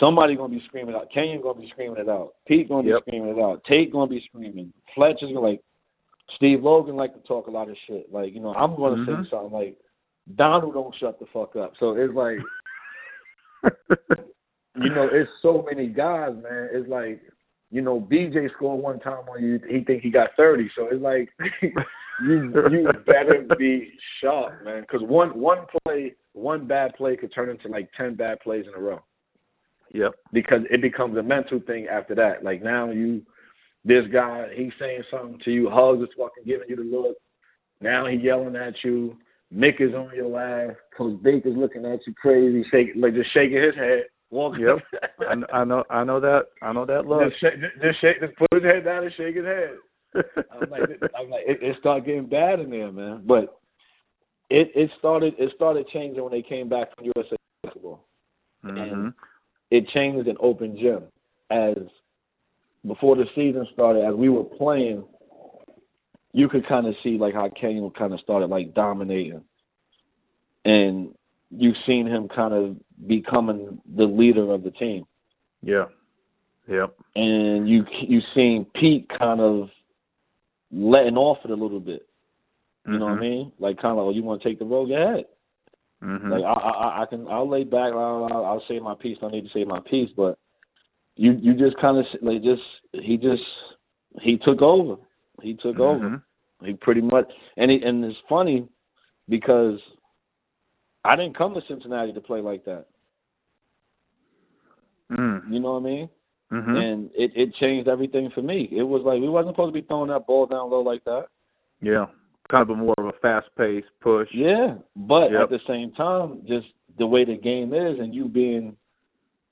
somebody gonna be screaming out. Kenyon gonna be screaming it out. Pete gonna be screaming it out. Tate gonna be screaming. Fletcher's gonna like Steve Logan like to talk a lot of shit. Like, you know, I'm gonna Mhm. say something like Donald don't shut the fuck up. So it's like you know, it's so many guys, man. It's like, you know, BJ scored one time on you. He think he got thirty. So it's like, you you better be sharp, man. Because one one play, one bad play could turn into like ten bad plays in a row. Yep. Because it becomes a mental thing after that. Like now you, this guy, he's saying something to you. Hugs is fucking giving you the look. Now he yelling at you. Mick is on your ass. Coach Baker's looking at you crazy, shaking, like just shaking his head. Walk Yep. I, I know. I know that. I know that look. just shake, just, just shake, just put his head down and shake his head. I'm like, I'm like, it, it started getting bad in there, man. But it it started it started changing when they came back from USA basketball. hmm It changed an open gym as before the season started. As we were playing, you could kind of see like how Kenyon kind of started like dominating, and you've seen him kind of becoming the leader of the team. Yeah. Yep. and you you've seen Pete kind of letting off it a little bit. You know what I mean? Like kind of, oh, you want to take the road? Go ahead. hmm Like I, I I can I'll lay back. I'll, I'll, I'll say my piece. I don't need to say my piece, but you you just kind of like just he just he took over. He took over. Mhm. He pretty much and he, and it's funny because I didn't come to Cincinnati to play like that. Mm. You know what I mean? Mhm. and it it changed everything for me. It was like we wasn't supposed to be throwing that ball down low like that. Yeah. Kind of a more of a fast paced push. Yeah, but Yep. at the same time, just the way the game is, and you being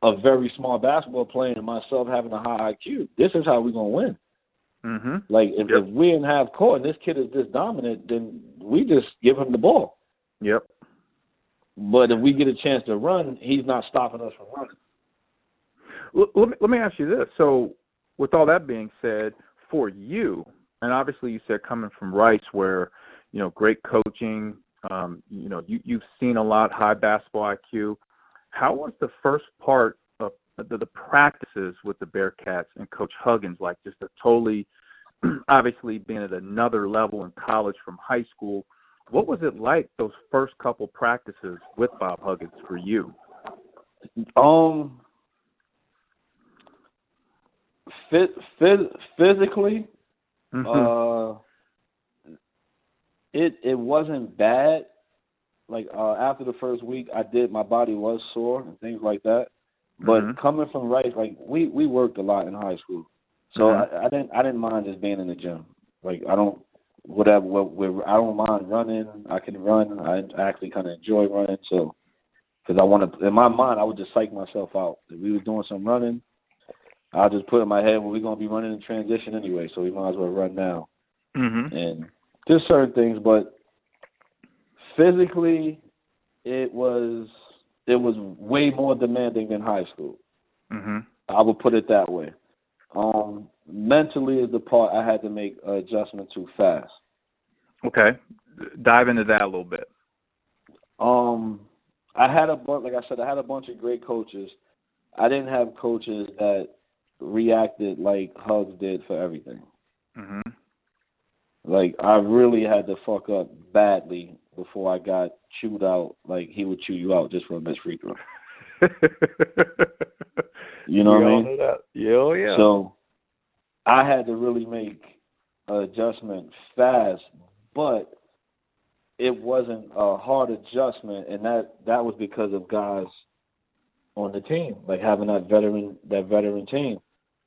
a very small basketball player, and myself having a high IQ, this is how we're gonna win. hmm Like if, Yep. if we in half court and this kid is this dominant, then we just give him the ball. Yep. But if we get a chance to run, he's not stopping us from running. Let me, let me ask you this. So, with all that being said, for you, and obviously you said coming from Rice, where you know great coaching, um, you know you you've seen a lot, high basketball IQ. How was the first part of the, the practices with the Bearcats and Coach Huggins like? Just a totally, obviously being at another level in college from high school. What was it like those first couple practices with Bob Huggins for you? Um, phys- phys- physically, Mhm. Uh, it it wasn't bad. Like uh, after the first week, I did. My body was sore and things like that. But Mhm. coming from Rice, like we we worked a lot in high school, so Mhm. I, I didn't I didn't mind just being in the gym. Like I don't whatever what what- I don't mind running. I can run. I actually kind of enjoy running. So because I want to in my mind, I would just psych myself out. If we were doing some running, I'll just put in my head, well, we're gonna be running in transition anyway, so we might as well run now Mhm. and just certain things. But physically, it was it was way more demanding than high school. Mhm. I would put it that way. Um, mentally is the part I had to make adjustment to fast. Okay. Dive into that a little bit. Um, I had a bunch, like I said, I had a bunch of great coaches. I didn't have coaches that reacted like Hugs did for everything. Mhm. Like I really had to fuck up badly before I got chewed out. Like he would chew you out just for a missed free throw. You know what I mean? Yeah, oh yeah. So I had to really make an adjustment fast, but it wasn't a hard adjustment, and that that was because of guys on the team, like having that veteran that veteran team,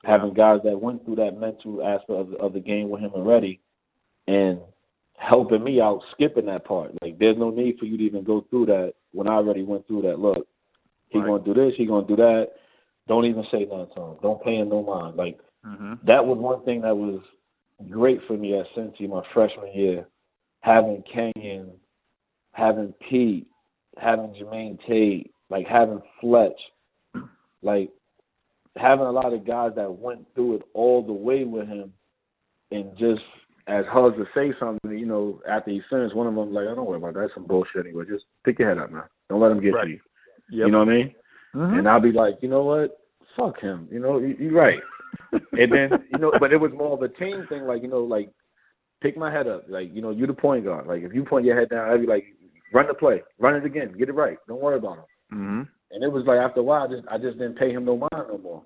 having guys that went through that mental aspect of, of the game with him already, and helping me out skipping that part. Like there's no need for you to even go through that when I already went through that. Look, he Right. gonna do this, he gonna do that. Don't even say nothing to him. Don't pay him no mind. Like Mhm. that was one thing that was great for me at Cincy my freshman year. Having Kenyon, having Pete, having Jermaine Tate, like having Fletch, like having a lot of guys that went through it all the way with him, and just as Hugs to say something, you know, after he finished, one of them like, "I don't worry about that. That's some bullshit anyway. Just pick your head up, man. Don't let him get Right. to you." Yep. You know what I mean? Mhm. And I'll be like, you know what? Fuck him. You know, you, you're right. and then you know, but it was more of a team thing. Like you know, like pick my head up. Like you know, you the point guard. Like if you point your head down, I'd be like, run the play, run it again, get it right. Don't worry about him. Mhm. And it was like after a while, I just I just didn't pay him no mind no more.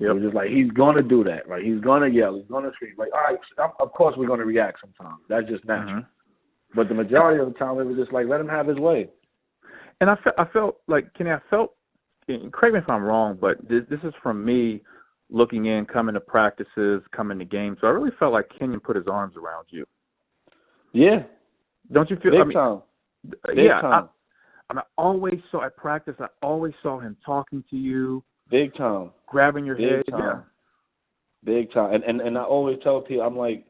It Yep. was just like he's gonna do that. Like he's gonna yell, he's gonna scream. Like all right, of- of course we're gonna react sometimes. That's just natural. Mhm. But the majority of the time, it was just like let him have his way. And I felt, I felt like Kenny, I felt. and Correct me if I'm wrong, but this, this is from me looking in, coming to practices, coming to games. So I really felt like Kenyon put his arms around you. Yeah, Don't you feel? big I mean, time. Big yeah, time. and I always saw at practice. I always saw him talking to you, big time, grabbing your big head. time. Yeah. big time. And, and and I always tell people, I'm like,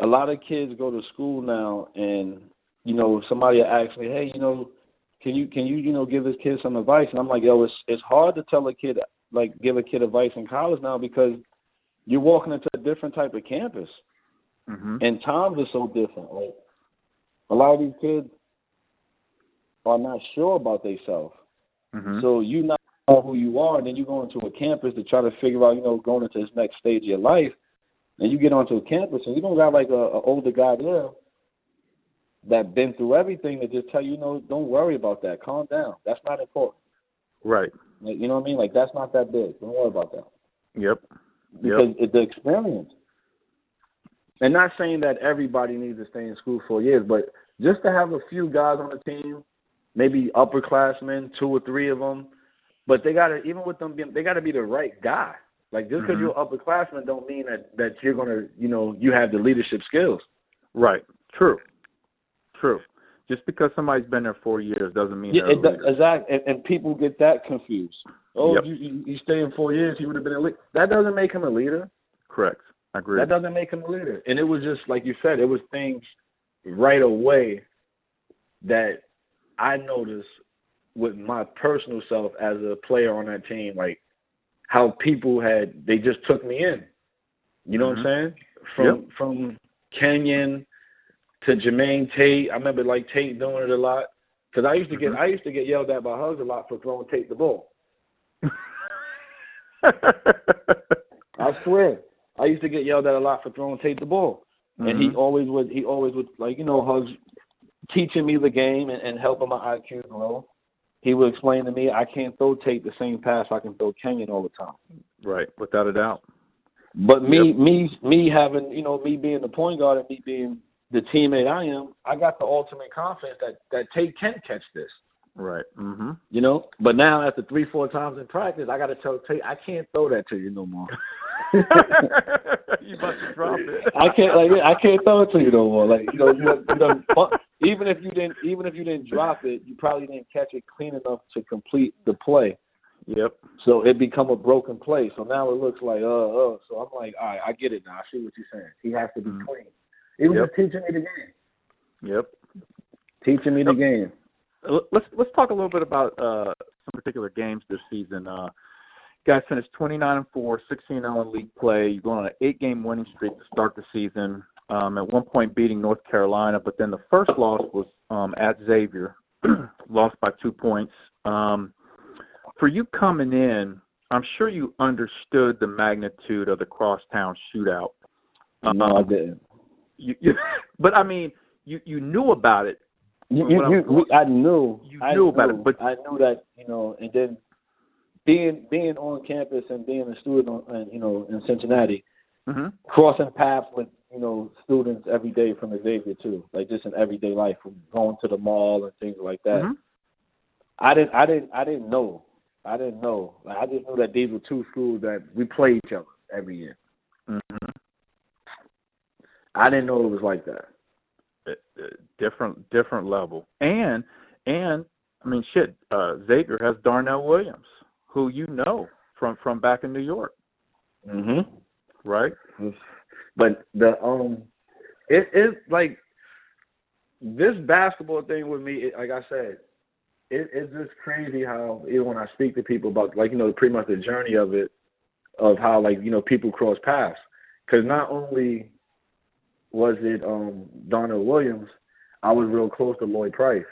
a lot of kids go to school now, and you know, somebody asks me, hey, you know, can you can you you know give this kid some advice? And I'm like, yo, it's it's hard to tell a kid like give a kid advice in college now because you're walking into a different type of campus, hmm and times are so different. Like a lot of these kids are not sure about themselves. hmm So you not know who you are, and then you go into a campus to try to figure out, you know, going into this next stage of your life, and you get onto a campus and you don't got like a, a older guy there that been through everything to just tell you, you know, don't worry about that. Calm down. That's not important. Right. Like, you know what I mean? Like that's not that big. Don't worry about that Yep. because it's the experience. And not saying that everybody needs to stay in school for years, but just to have a few guys on the team, maybe upperclassmen, two or three of them, but they gotta even with them being, they gotta be the right guy. Like just because Mhm. you're upperclassman don't mean that that you're gonna you know you have the leadership skills. Right. True. True. Just because somebody's been there four years doesn't mean Yeah, they're it, leader. exactly. And, and people get that confused. Oh, Yep. you, you you stay in four years, he would have been a leader. That doesn't make him a leader. Correct. I agree. That doesn't make him a leader. And it was just like you said, it was things right away that I noticed with my personal self as a player on that team, like how people had they just took me in. You know what I'm mm-hmm. saying? From from Kenyon to Jermaine Tate. I remember like Tate doing it a lot because I used to get Mhm. I used to get yelled at by Hugs a lot for throwing Tate the ball. I swear. I used to get yelled at a lot for throwing Tate the ball. And he Mhm. always would he always would like, you know, hugs teaching me the game and, and helping my IQ grow. He would explain to me I can't throw Tate the same pass I can throw Kenyon all the time. right. Without a doubt. But me Yep. me me having you know, me being the point guard and me being the teammate I am, I got the ultimate confidence that, that Tate can catch this. Right. Mhm. You know? But now after three, four times in practice I gotta tell Tate I can't throw that to you no more. you about to drop it. I can't like I can't throw it to you no more. Like you know, you, you done, even if you didn't even if you didn't drop it, you probably didn't catch it clean enough to complete the play. Yep. So it become a broken play. So now it looks like uh uh. So I'm like, all right, I get it now. I see what you're saying. He has to be Mhm. clean. He was Yep. just teaching me the game. Yep. Teaching me the game. Uh, Let's let's talk a little bit about uh, some particular games this season. Uh, guys finished 29 and 4, 16 0 in league play. You're going on an eight game winning streak to start the season. Um, at one point beating North Carolina, but then the first loss was um, at Xavier, lost by two points. Um, for you coming in, I'm sure you understood the magnitude of the crosstown shootout. no, I Um, didn't. You, you, but I mean, you you knew about it. You, you, you, we, I knew. You I knew about it, but- I knew that you know, and then being being on campus and being a student, on, and, you know, in Cincinnati, hmm crossing paths with you know students every day from Xavier too, like just in everyday life, from going to the mall and things like that. Mhm. I didn't, I didn't, I didn't know. I didn't know. Like, I just knew that these were two schools that we play each other every year. hmm I didn't know it was like that. uh, different different level. And and I mean shit, uh Xavier has Darnell Williams, who you know from from back in New York, Mhm. right? But the um, it is like this basketball thing with me. It, like I said, it, it's just crazy how even when I speak to people about like you know pretty much the journey of it, of how like you know people cross paths. Because not only was it um Darnell Williams, I was real close to Lloyd Price.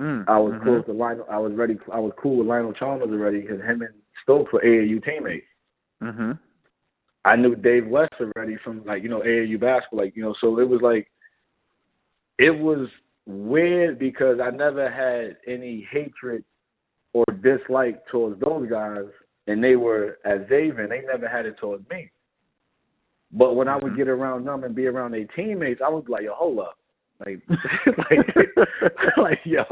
Mm. I was Mhm. close to Lionel. I was ready. I was cool with Lionel Chalmers already because him and Stokes were AAU teammates. Mhm. I knew Dave West already from like you know AAU basketball, like you know. So it was like, it was weird because I never had any hatred or dislike towards those guys, and they were at Xavier, and they never had it towards me. But when I would get around them and be around their teammates, I was like, yo, hold up, like, like, like, yo,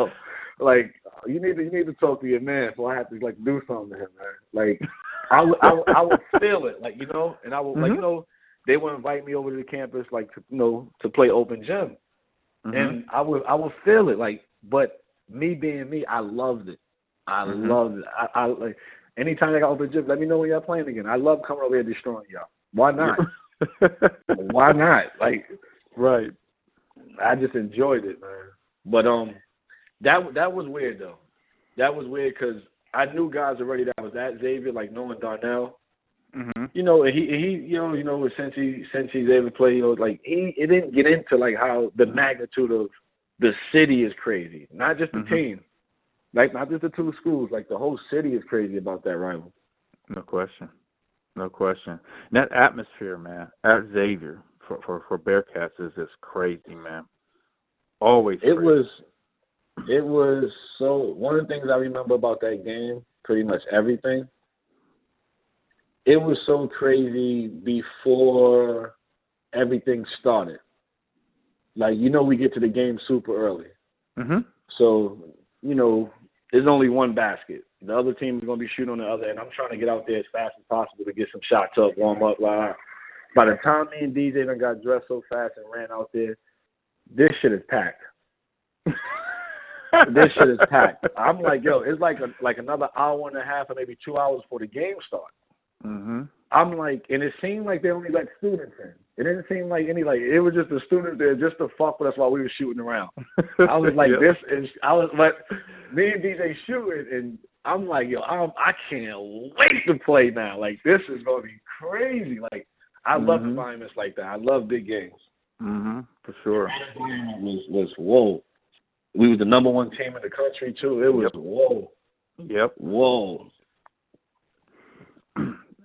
like you need to you need to talk to your man so I have to like do something to him, man. Like I would I, would- I would feel it, like you know, and I would like Mhm. you know they would invite me over to the campus like to, you know to play open gym, Mhm. and I would I would feel it like, but me being me, I loved it. I Mhm. loved it. I, I like anytime I got open gym, let me know when y'all playing again. I love coming over here destroying y'all. Why not? Why not? Like right. I just enjoyed it, man. But um, that that was weird though. That was weird because I knew guys already that was at Xavier, like knowing Darnell. Mhm. You know, he he you know you know since he since he's able to play, you know, like he it didn't get into like how the magnitude of the city is crazy, not just the Mhm. team, like not just the two schools, like the whole city is crazy about that rival. No question. No question. And that atmosphere, man, at Xavier for for for Bearcats is just crazy, man. Always. It crazy. was it was so one of the things I remember about that game, pretty much everything. It was so crazy before everything started. Like you know we get to the game super early. Mhm. So, you know, there's only one basket. The other team is going to be shooting on the other end. I'm trying to get out there as fast as possible to get some shots up, warm up. Blah. By the time me and DJ done got dressed so fast and ran out there, this shit is packed. this shit is packed. I'm like, yo, it's like a, like another hour and a half or maybe two hours before the game starts. Mm-hmm. I'm like, and it seemed like they only let students in. It didn't seem like any like it was just the students there just to fuck with us while we were shooting around. I was like, Yep. this is. I was like, me and DJ shooting, and I'm like, yo, I'm, I can't wait to play now. Like this is gonna be crazy. Like I love Mhm. environments like that. I love big games. Mhm. For sure. Was was whoa. We were the number one team in the country too. It was Yep. whoa, Yep. whoa.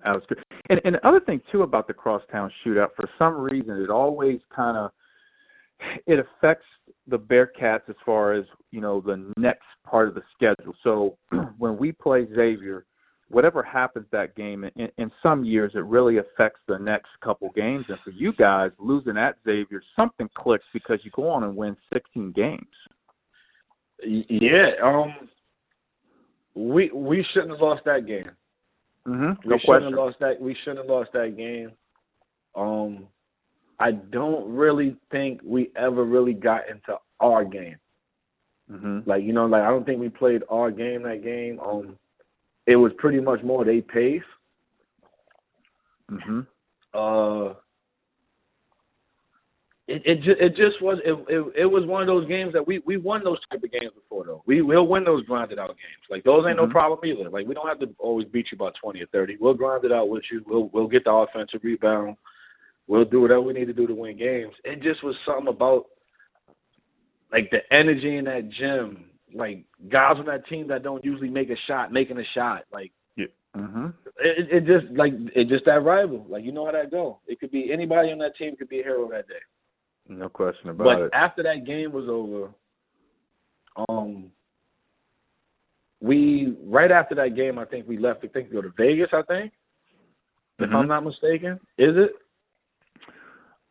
That was good. And and the other thing too about the crosstown shootout, for some reason, it always kind of it affects the Bearcats as far as you know the next part of the schedule. So when we play Xavier, whatever happens that game, in, in some years it really affects the next couple games. And for you guys losing at Xavier, something clicks because you go on and win 16 games. Yeah. Um. We we shouldn't have lost that game. Mm-hmm. we shouldn't have lost that. We shouldn't have lost that game. Um, I don't really think we ever really got into our game. Mm-hmm. Like you know, like I don't think we played our game that game. Um, it was pretty much more they pace. Mm-hmm. Uh, it it just it just was it, it it was one of those games that we we won those type of games before though. We we'll win those grinded out games. Like those ain't Mhm. no problem either. Like we don't have to always beat you by twenty or thirty. We'll grind it out with you. We'll we'll get the offensive rebound. We'll do whatever we need to do to win games. It just was something about like the energy in that gym. Like guys on that team that don't usually make a shot, making a shot. Like Mm-hmm. it, it just like it just that rival. Like you know how that go. It could be anybody on that team could be a hero that day. No question about But it. But after that game was over, um, we right after that game, I think we left. I think to go to Vegas. I think, if Mhm. I'm not mistaken, is it?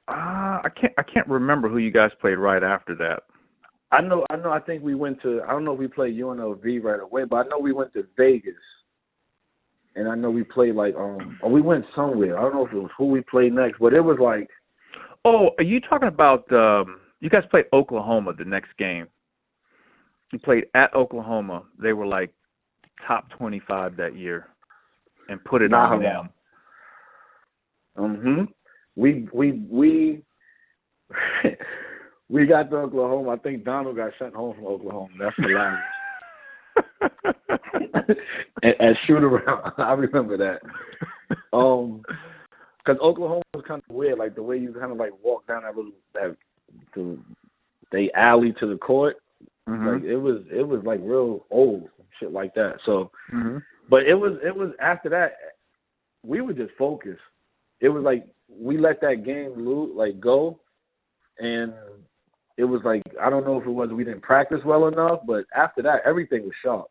Uh, I can't I can't remember who you guys played right after that. I know. I know. I think we went to. I don't know if we played UNLV right away, but I know we went to Vegas, and I know we played like um, or we went somewhere. I don't know if it was who we played next, but it was like Oh, are you talking about um you guys played Oklahoma the next game? You played at Oklahoma. They were like top 25 that year and put it on them. hmm We we we we got to Oklahoma. I think Donald got sent home from Oklahoma. That's the hilarious. and, and shoot around. I remember that. Um, because Oklahoma was kind of weird, like the way you kind of like walk down that little that the they alley to the court. Mhm. Like it was it was like real old shit like that. So Mhm. but it was it was after that we were just focused. It was like we let that game lose like go and it was like I don't know if it was we didn't practice well enough, but after that everything was sharp.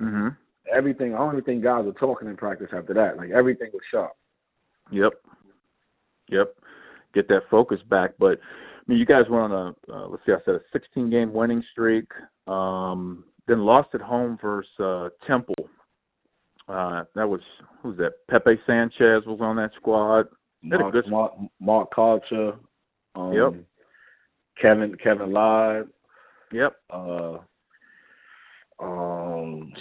Mhm. Everything I don't even think guys were talking in practice after that. Like everything was sharp. Yep. Yep. Get that focus back. But I mean, you guys were on a uh, let's see, I said a 16 game winning streak. Um, then lost at home versus uh, Temple. Uh, that was who's that? Pepe Sanchez was on that squad. Mark, good- Mark, Mark Karcher, um, Yep. Kevin Kevin Lyde, Yep. uh um,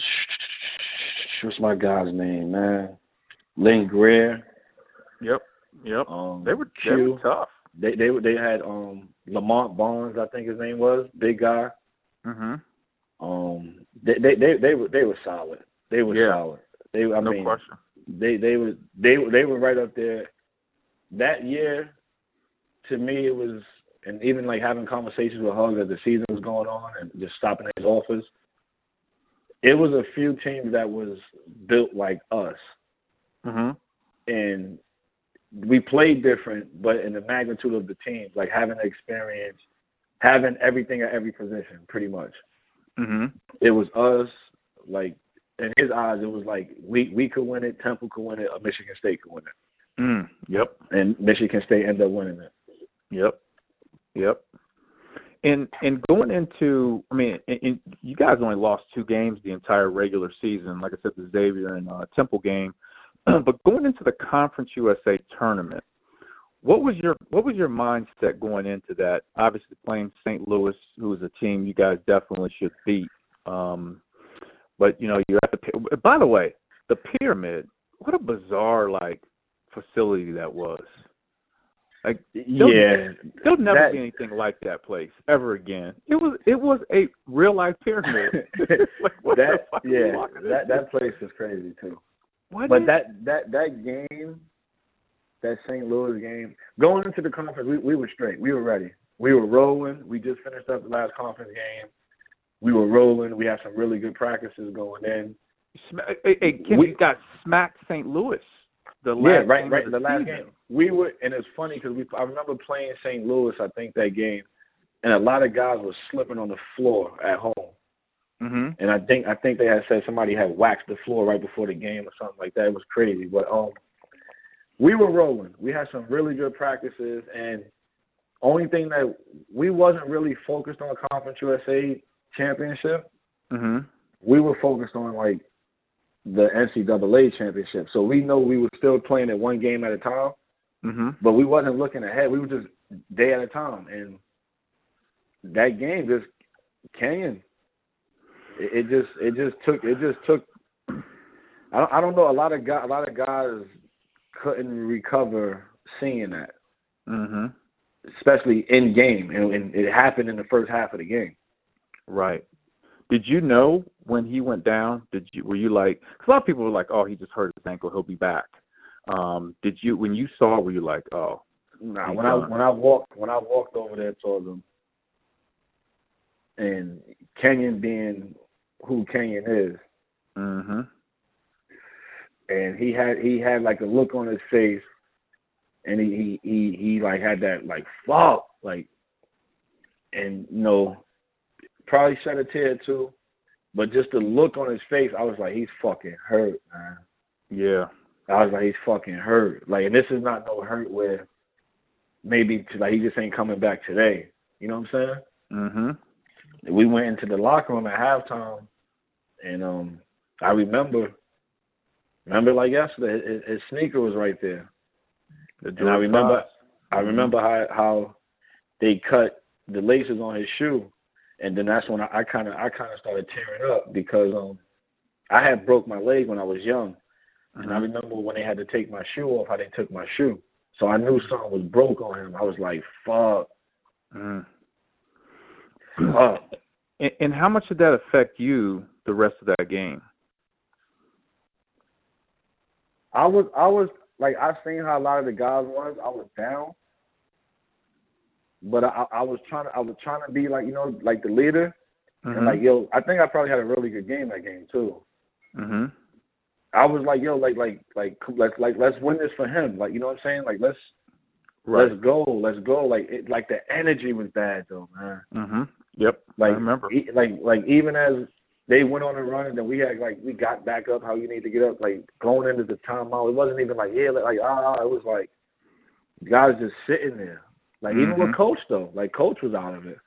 what's my guy's name, man? Lynn Greer. Yep. Yep. Um, they were Q. they were tough. They they they had um Lamont Barnes, I think his name was, big guy. Mhm. Um, they they they they were they were solid. They were Yeah. solid. They I no mean question. they they were they they were right up there. That year, to me, it was and even like having conversations with Hug as the season was going on and just stopping at his office. It was a few teams that was built like us, Mhm. and we played different, but in the magnitude of the teams, like having the experience, having everything at every position, pretty much. Mhm. It was us, like in his eyes, it was like we we could win it, Temple could win it, or Michigan State could win it, Mm. Yep. and Michigan State ended up winning it. Yep. Yep. And and going into, I mean, and, and you guys only lost two games the entire regular season. Like I said, the Xavier and uh, Temple game. but going into the Conference USA tournament, what was your what was your mindset going into that? Obviously, playing St. Louis, who is a team you guys definitely should beat. Um, but you know, you're at the. By the way, the pyramid. What a bizarre like facility that was. Like Yeah, There'll never That- be anything like that place ever again. It was it was a real life pyramid. like, what the fuck yeah, that that place is crazy too. What But is- that that that game, that St. Louis game, going into the conference, we we were straight. We were ready. We were rolling. We just finished up the last conference game. We were rolling. We had some really good practices going in. Hey, hey, Ken, we- got smacked St. Louis. The last yeah, right, right. of The last game, we were, and it's funny because we. I remember playing St. Louis. I think that game, and a lot of guys were slipping on the floor at home. Mm-hmm. And I think I think they had said somebody had waxed the floor right before the game or something like that. It was crazy, but um, we were rolling. We had some really good practices, and only thing that we wasn't really focused on Conference USA championship. Mm-hmm. We were focused on like the NCAA championship. So we know we were still playing it one game at a time, Mm-hmm. but we wasn't looking ahead. We were just day at a time, and that game just Kenyon. It, it just it just took it just took. I don't, I don't know. A lot of guys, a lot of guys couldn't recover seeing that, Mm-hmm. especially in game, and, and it happened in the first half of the game. Right. Did you know when he went down? Did you were you like? Cause a lot of people were like, "Oh, he just hurt his ankle. He'll be back." Um, did you when you saw? Were you like, "Oh, Nah, when I when I walked when I walked over there towards him, and Kenyon being who Kenyon is, mm-hmm, and he had he had like a look on his face, and he he he, he like had that like fuck like, and you know, probably shed a tear too, but just the look on his face, I was like, he's fucking hurt, man. yeah, I was like, he's fucking hurt. Like, and this is not no hurt where maybe like he just ain't coming back today. You know what I'm saying? mm-hmm, we went into the locker room at halftime, and um, I remember, remember like yesterday, his, his sneaker was right there, the and I remember, I Mm-hmm. remember how how they cut the laces on his shoe, and then that's when I kind of I kind of started tearing up because um, I had broke my leg when I was young, and I Mhm. remember when they had to take my shoe off, how they took my shoe, so I knew something was broke on him. I was like, fuck, Mm. Fuck. And, and how much did that affect you the rest of that game? I was I was like I seen how a lot of the guys was. I was down, but I I was trying to I was trying to be like you know like the leader and like yo I think I probably had a really good game that game too. mm-hmm. I was like yo like like like let's like let's win this for him like you know what I'm saying like let's right, let's go let's go like it, like the energy was bad though man mm-hmm. Yep, like I remember. e- like like even as they went on a run and then we had like we got back up how you need to get up like going into the timeout it wasn't even like yeah like ah it was like guys just sitting there like even Mhm. with coach though like coach was out of it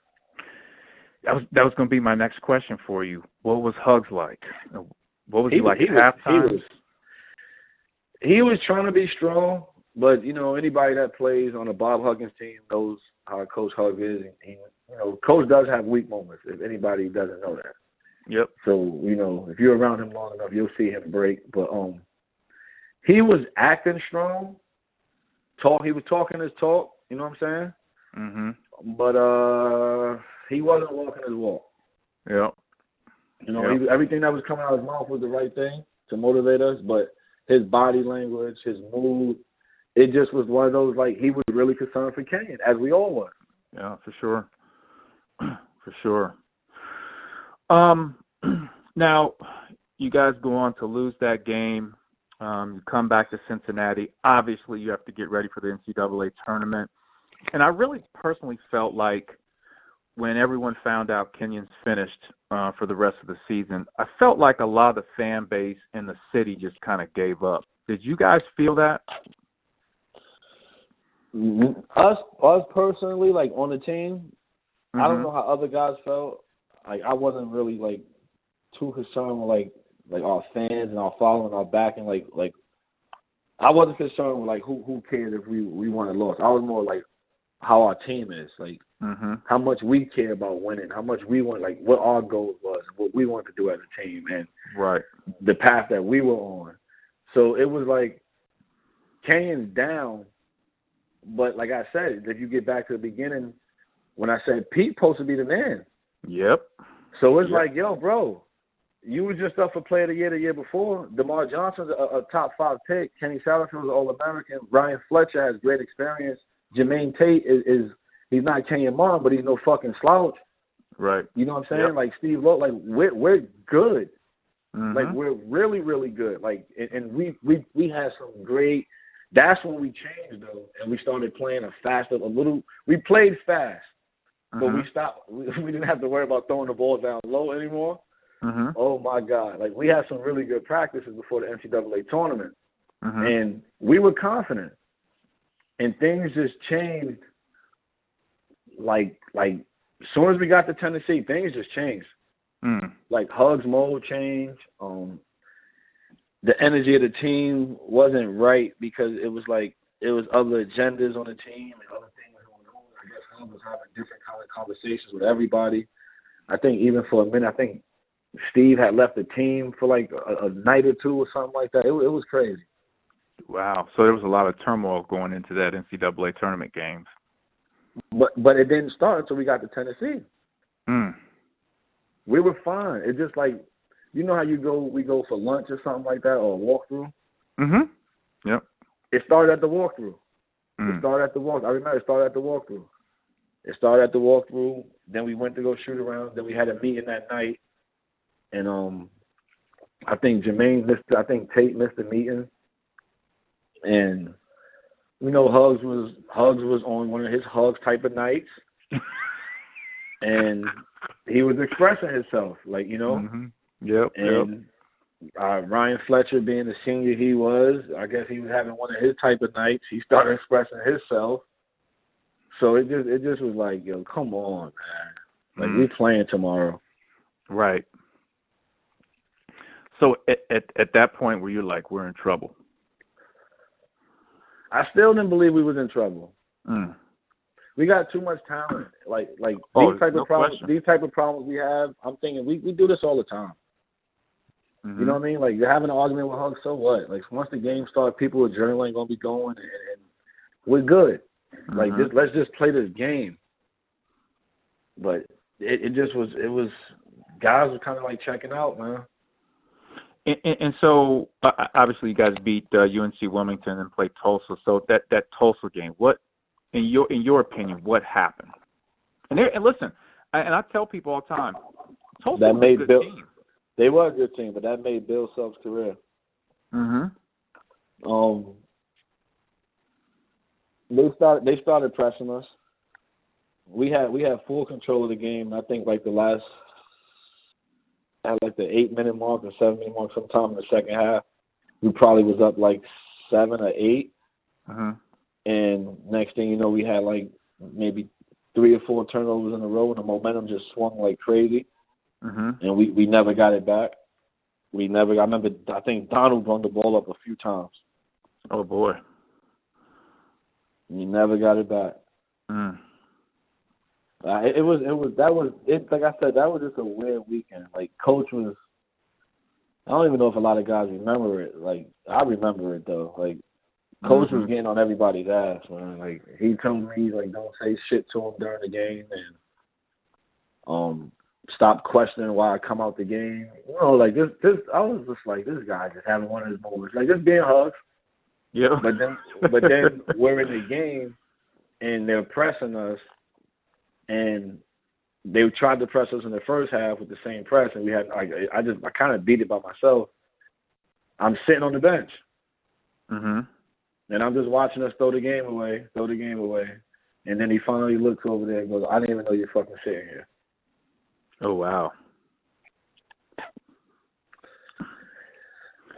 That was that was going to be my next question for you. What was Hugs like? What was he, like he at was, halftime? he was he was trying to be strong but you know anybody that plays on a Bob Huggins team knows how Coach Hug is. He, you know, Coach does have weak moments. If anybody doesn't know that, Yep. So you know, if you're around him long enough, you'll see him break. But um, he was acting strong. Talk. He was talking his talk. You know what I'm saying? Mhm. But uh, he wasn't walking his walk. Yep. You know, Yep. he, everything that was coming out of his mouth was the right thing to motivate us, but his body language, his mood, it just was one of those like he was really concerned for Kane, as we all were. Yeah, for sure. for sure. Um now you guys go on to lose that game. Um, you come back to Cincinnati. Obviously you have to get ready for the NCAA tournament. And I really personally felt like when everyone found out Kenyon's finished uh, for the rest of the season, I felt like a lot of the fan base in the city just kind of gave up. Did you guys feel that? Us, us personally, like on the team, I don't Mhm. know how other guys felt. Like I wasn't really like too concerned with like like our fans and our following, our backing. Like like I wasn't concerned with like who who cared if we we won or lost. I was more like how our team is, like Mhm. how much we care about winning, how much we want, like what our goal was, what we wanted to do as a team, and Right. the path that we were on. So it was like Kenyon's down, but like I said, if you get back to the beginning, when I said Pete supposed to be the man, Yep. so it's Yep. like, yo, bro, you was just up for Player of the Year the year before. DerMarr Johnson's a, a top five pick. Kenny Satterfield's an All American. Ryan Fletcher has great experience. Jermaine Tate is, is he's not Kenyon Martin, but he's no fucking slouch. Right. You know what I'm saying? Yep. Like Steve Lowe, like we're we're good. Mhm. Like we're really, really good. Like and, and we we we had some great. That's when we changed though, and we started playing a faster, a little. We played fast, but we Mhm. stopped. We, we didn't have to worry about throwing the ball down low anymore. Mhm. Oh my God! Like we had some really good practices before the NCAA tournament, Mhm. and we were confident. And things just changed. Like like as soon as we got to Tennessee, things just changed Mm. like Hugs mode change. Um, the energy of the team wasn't right because it was like it was other agendas on the team and other things going on. I guess Hugs was having different kind of conversations with everybody. I think even for a minute, I think Steve had left the team for like a, a night or two or something like that. It, it was crazy. Wow. So there was a lot of turmoil going into that NCAA tournament games. But but it didn't start until we got to Tennessee. Mm. We were fine. It just like you know how you go we go for lunch or something like that or a walkthrough. Mhm. Yep. It started at the walkthrough. It Mm. started at the walk. I remember it started at the walkthrough. It started at the walkthrough. Then we went to go shoot around. Then we had a meeting that night, and um, I think Jermaine missed. I think Tate missed the meeting, and you know Hugs was Hugs was on one of his Hugs type of nights, and he was expressing himself, like you know, Mhm. Yep. Yep. and uh, Ryan Fletcher, being the senior he was, I guess he was having one of his type of nights. He started expressing himself. So it just it just was like, yo, come on, man. Like Mhm. we playing tomorrow. Right. So at, at at that point where you're like, we're in trouble. I still didn't believe we was in trouble. Mm. We got too much talent. Like like Oh, these type no of problems question. these type of problems we have, I'm thinking we, we do this all the time. Mhm. You know what I mean? Like you're having an argument with Hugs, so what? Like once the game starts, people with adrenaline gonna be going and, and we're good. Like Mhm. just let's just play this game. But it, it just was it was guys were kind of like checking out, man. And, and, and so uh, obviously you guys beat uh, UNC Wilmington and played Tulsa. So that that Tulsa game, what in your in your opinion, what happened? And, there, and listen, I, and I tell people all the time, Tulsa That was made a good Bill- team. They were a good team, but that made Bill Self's career. Mm-hmm. Um, they started they started pressing us. We had we had full control of the game. I think like the last at like the eight minute mark or seven minute mark, sometime in the second half, we probably was up like seven or eight. Mm-hmm. And next thing you know, we had like maybe three or four turnovers in a row, and the momentum just swung like crazy. Mm-hmm. And we we never got it back. We never. I remember. I think Donald run the ball up a few times. Oh boy. We never got it back. Mm. Uh, it, it was it was that was it. Like I said, that was just a weird weekend. Like coach was. I don't even know if a lot of guys remember it. Like I remember it though. Like coach mm-hmm. was getting on everybody's ass, man. Like he told me like don't say shit to him during the game and um stop questioning why I come out the game. You know, like this this I was just like this guy just having one of his moments. Like just being hugs. Yeah. But then but then we're in the game and they're pressing us and they tried to press us in the first half with the same press, and we had I, I just I kind of beat it by myself. I'm sitting on the bench, mm-hmm. and I'm just watching us throw the game away, throw the game away, and then he finally looks over there and goes, "I didn't even know you're fucking sitting here." Oh wow.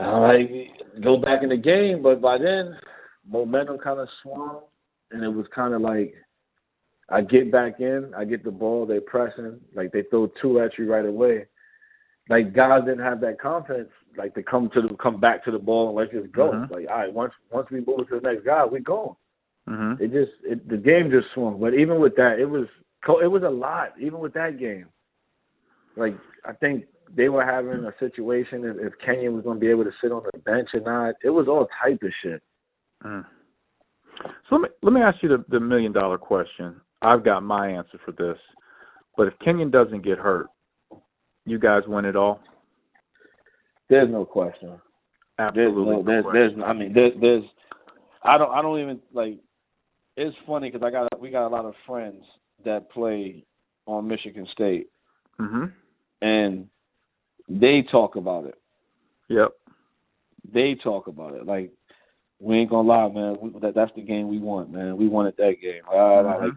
I go back in the game, but by then momentum kind of swung, and it was kind of like I get back in, I get the ball, They're pressing, like they throw two at you right away. Like guys didn't have that confidence, like to come to the come back to the ball and let's just go. Mm-hmm. Like all right, once once we move to the next guy, we going. Mm-hmm. It just it, the game just swung. But even with that, it was it was a lot. Even with that game, like I think they were having a situation if, if Kenyon was going to be able to sit on the bench or not. It was all type of shit. Mm. So let me let me ask you the, the million dollar question. I've got my answer for this. But if Kenyon doesn't get hurt, you guys win it all. There's no question. Absolutely. There's, no, there's, there's, I mean, there's, there's, I don't, I don't even like. It's funny because I got, we got a lot of friends that play on Michigan State, hmm and they talk about it. Yep. They talk about it like we ain't gonna lie, man. We, that that's the game we want, man. We wanted that game. Mm-hmm. Like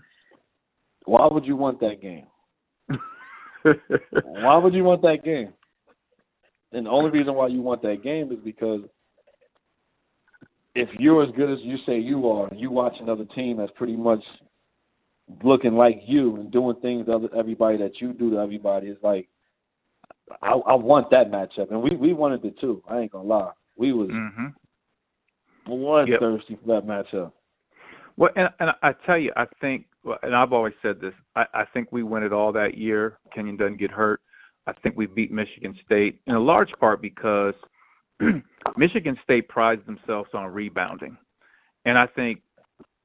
why would you want that game? why would you want that game? And the only reason why you want that game is because if you're as good as you say you are, and you watch another team that's pretty much looking like you and doing things to other, everybody that you do to everybody, it's like I, I want that matchup, and we we wanted it too. I ain't gonna lie, we was mm-hmm. bloodthirsty yep. for that matchup. Well, and, and I tell you, I think and I've always said this. I, I think we win it all that year. Kenyon doesn't get hurt. I think we beat Michigan State in a large part because Michigan State prides themselves on rebounding, and I think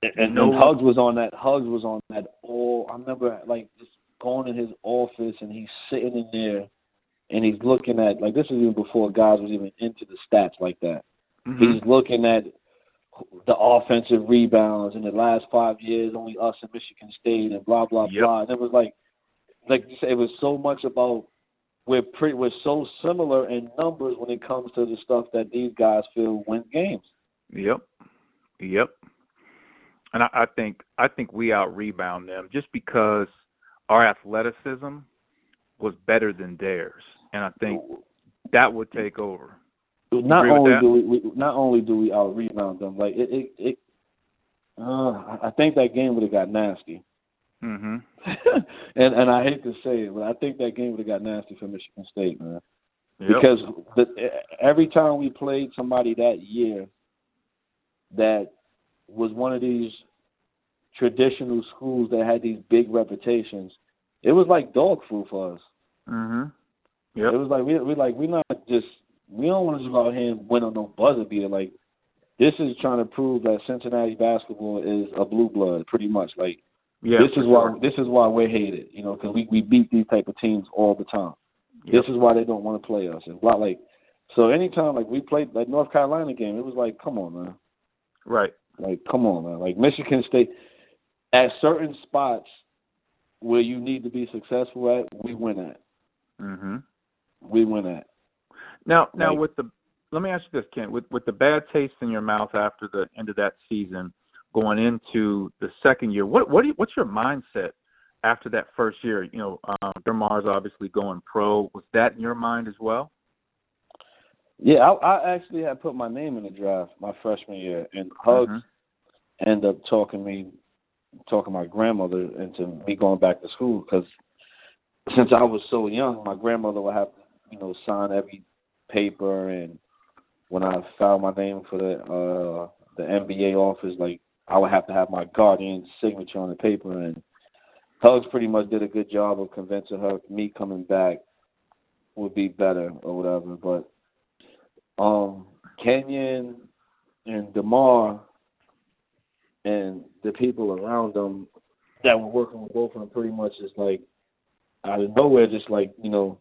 and, and, and Hugs was on that. Hugs was on that. All I remember, like just going in his office and he's sitting in there and he's looking at like this is even before guys was even into the stats like that. Mm-hmm. He's looking at the offensive rebounds in the last five years, only us and Michigan State, and blah blah yep. blah. And it was like, like you said, it was so much about we're pretty, we're so similar in numbers when it comes to the stuff that these guys feel win games. Yep, yep. And I, I think I think we out rebound them just because our athleticism was better than theirs, and I think that would take over. Not only do we, we, not only do we out rebound them, like it, it, it uh, I think that game would have got nasty. Mm-hmm. and and I hate to say it, but I think that game would have got nasty for Michigan State, man. Yep. Because the, every time we played somebody that year that was one of these traditional schools that had these big reputations, it was like dog food for us. Mhm. Yep. It was like we we like we're not just we don't want to just go out here and win on no buzzer beater. Like this is trying to prove that Cincinnati basketball is a blue blood, pretty much. Like yeah, this is sure. why this is why we're hated, you know, because we we beat these type of teams all the time. Yep. This is why they don't want to play us. And why like so anytime like we played like North Carolina game, it was like, come on, man. Right. Like, come on, man. Like Michigan State at certain spots where you need to be successful at, we win at. Mhm. We win at. Now, now Like- with the let me ask you this, Ken, with with the bad taste in your mouth after the end of that season, going into the second year, what what do you, what's your mindset after that first year? You know, um, DerMarr's obviously going pro. Was that in your mind as well? Yeah, I, I actually had put my name in the draft my freshman year, and Hugs Mhm. ended up talking me, talking my grandmother into me going back to school because since I was so young, my grandmother would have to, you know, sign every paper, and when I filed my name for the uh the NBA office, like I would have to have my guardian's signature on the paper, and Hugs pretty much did a good job of convincing her me coming back would be better or whatever. But um Kenyon and DerMarr and the people around them that were working with both of them pretty much is like out of nowhere, just like you know,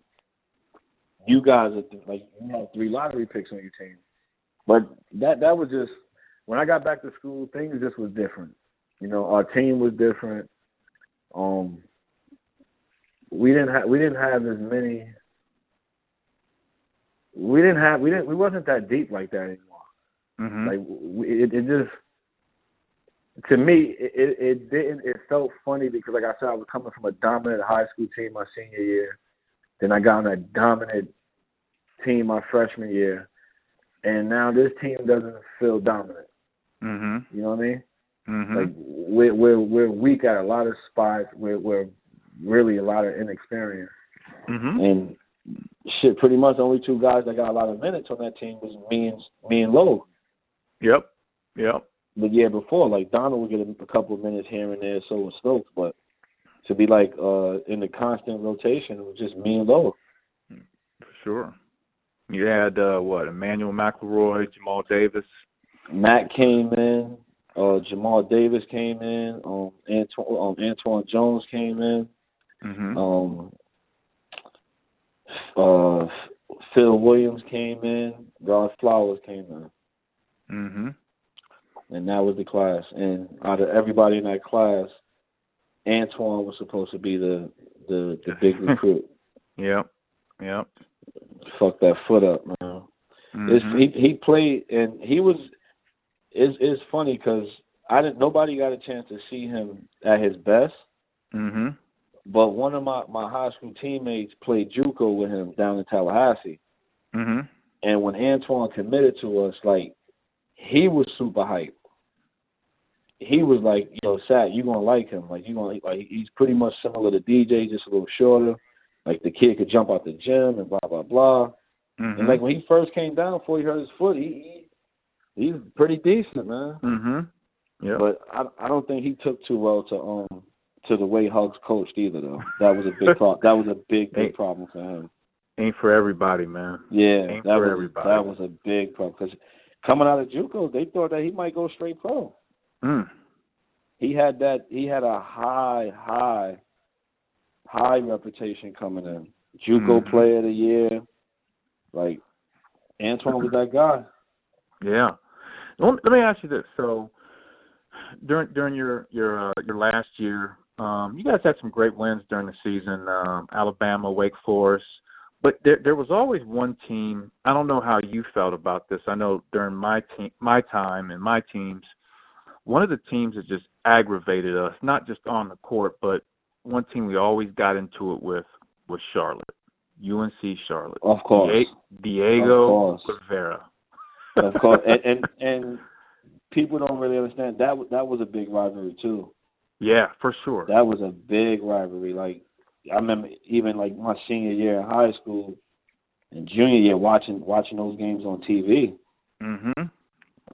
you guys are like you have three lottery picks on your team, but that that was just when I got back to school, things just was different. You know, our team was different. Um, we didn't have we didn't have as many. We didn't have we didn't we wasn't that deep like that anymore. Mm-hmm. Like we, it, it just to me it, it it didn't it felt funny because like I said I was coming from a dominant high school team my senior year, then I got on a dominant team my freshman year, and now this team doesn't feel dominant. Mm-hmm. You know what I mean? Mm-hmm. Like we're we're we're weak at a lot of spots. We're we're really a lot of inexperience. mm-hmm. And shit, pretty much the only two guys that got a lot of minutes on that team was me and me and Lowe. Yep. Yep. The year before, like Donald would get a, a couple of minutes here and there, so was Stokes, but to be like uh in the constant rotation, it was just me and Lowe. For sure. You had uh what, Immanuel McElroy, Jamal Davis. Matt came in, uh Jamal Davis came in, um Antoine um, Antoine Jones came in, Mm-hmm. um uh Phil Williams came in, Rod Flowers came in. mm-hmm. and that was the class. And out of everybody in that class, Antoine was supposed to be the the, the big recruit. Yep. Yep. Fuck that foot up, man. It's, Mhm. he he played and he was. It's it's funny because I didn't. Nobody got a chance to see him at his best. Mhm. But one of my my high school teammates played JUCO with him down in Tallahassee. Mhm. And when Antoine committed to us, like he was super hyped. He was like, "Yo, Sat, you gonna like him? Like you gonna like he's pretty much similar to DJ, just a little shorter. Like the kid could jump out the gym and blah blah blah. Mhm. And like when he first came down before he hurt his foot, he, he he's pretty decent, man. Mhm. Yeah. But I I don't think he took too well to um to the way Hugs coached either though. That was a big pro- that was a big big problem for him. Ain't for everybody, man. Yeah, Ain't that for was everybody. that was a big problem because coming out of JUCO, they thought that he might go straight pro. Mm. He had that he had a high high high reputation coming in. JUCO Mhm. Player of the Year, like Antoine was that guy. Yeah. Let me ask you this. So during during your your uh, your last year, um, you guys had some great wins during the season. Um, Alabama, Wake Forest, but there there was always one team. I don't know how you felt about this. I know during my team, my time and my teams, one of the teams that just aggravated us, not just on the court, but one team we always got into it with was Charlotte, UNC Charlotte. Of course. Die- Diego Of course. Guevara. of course. And, and and people don't really understand that was that was a big rivalry too. Yeah, for sure. That was a big rivalry. Like I remember even like my senior year in high school and junior year watching watching those games on TV. mhm.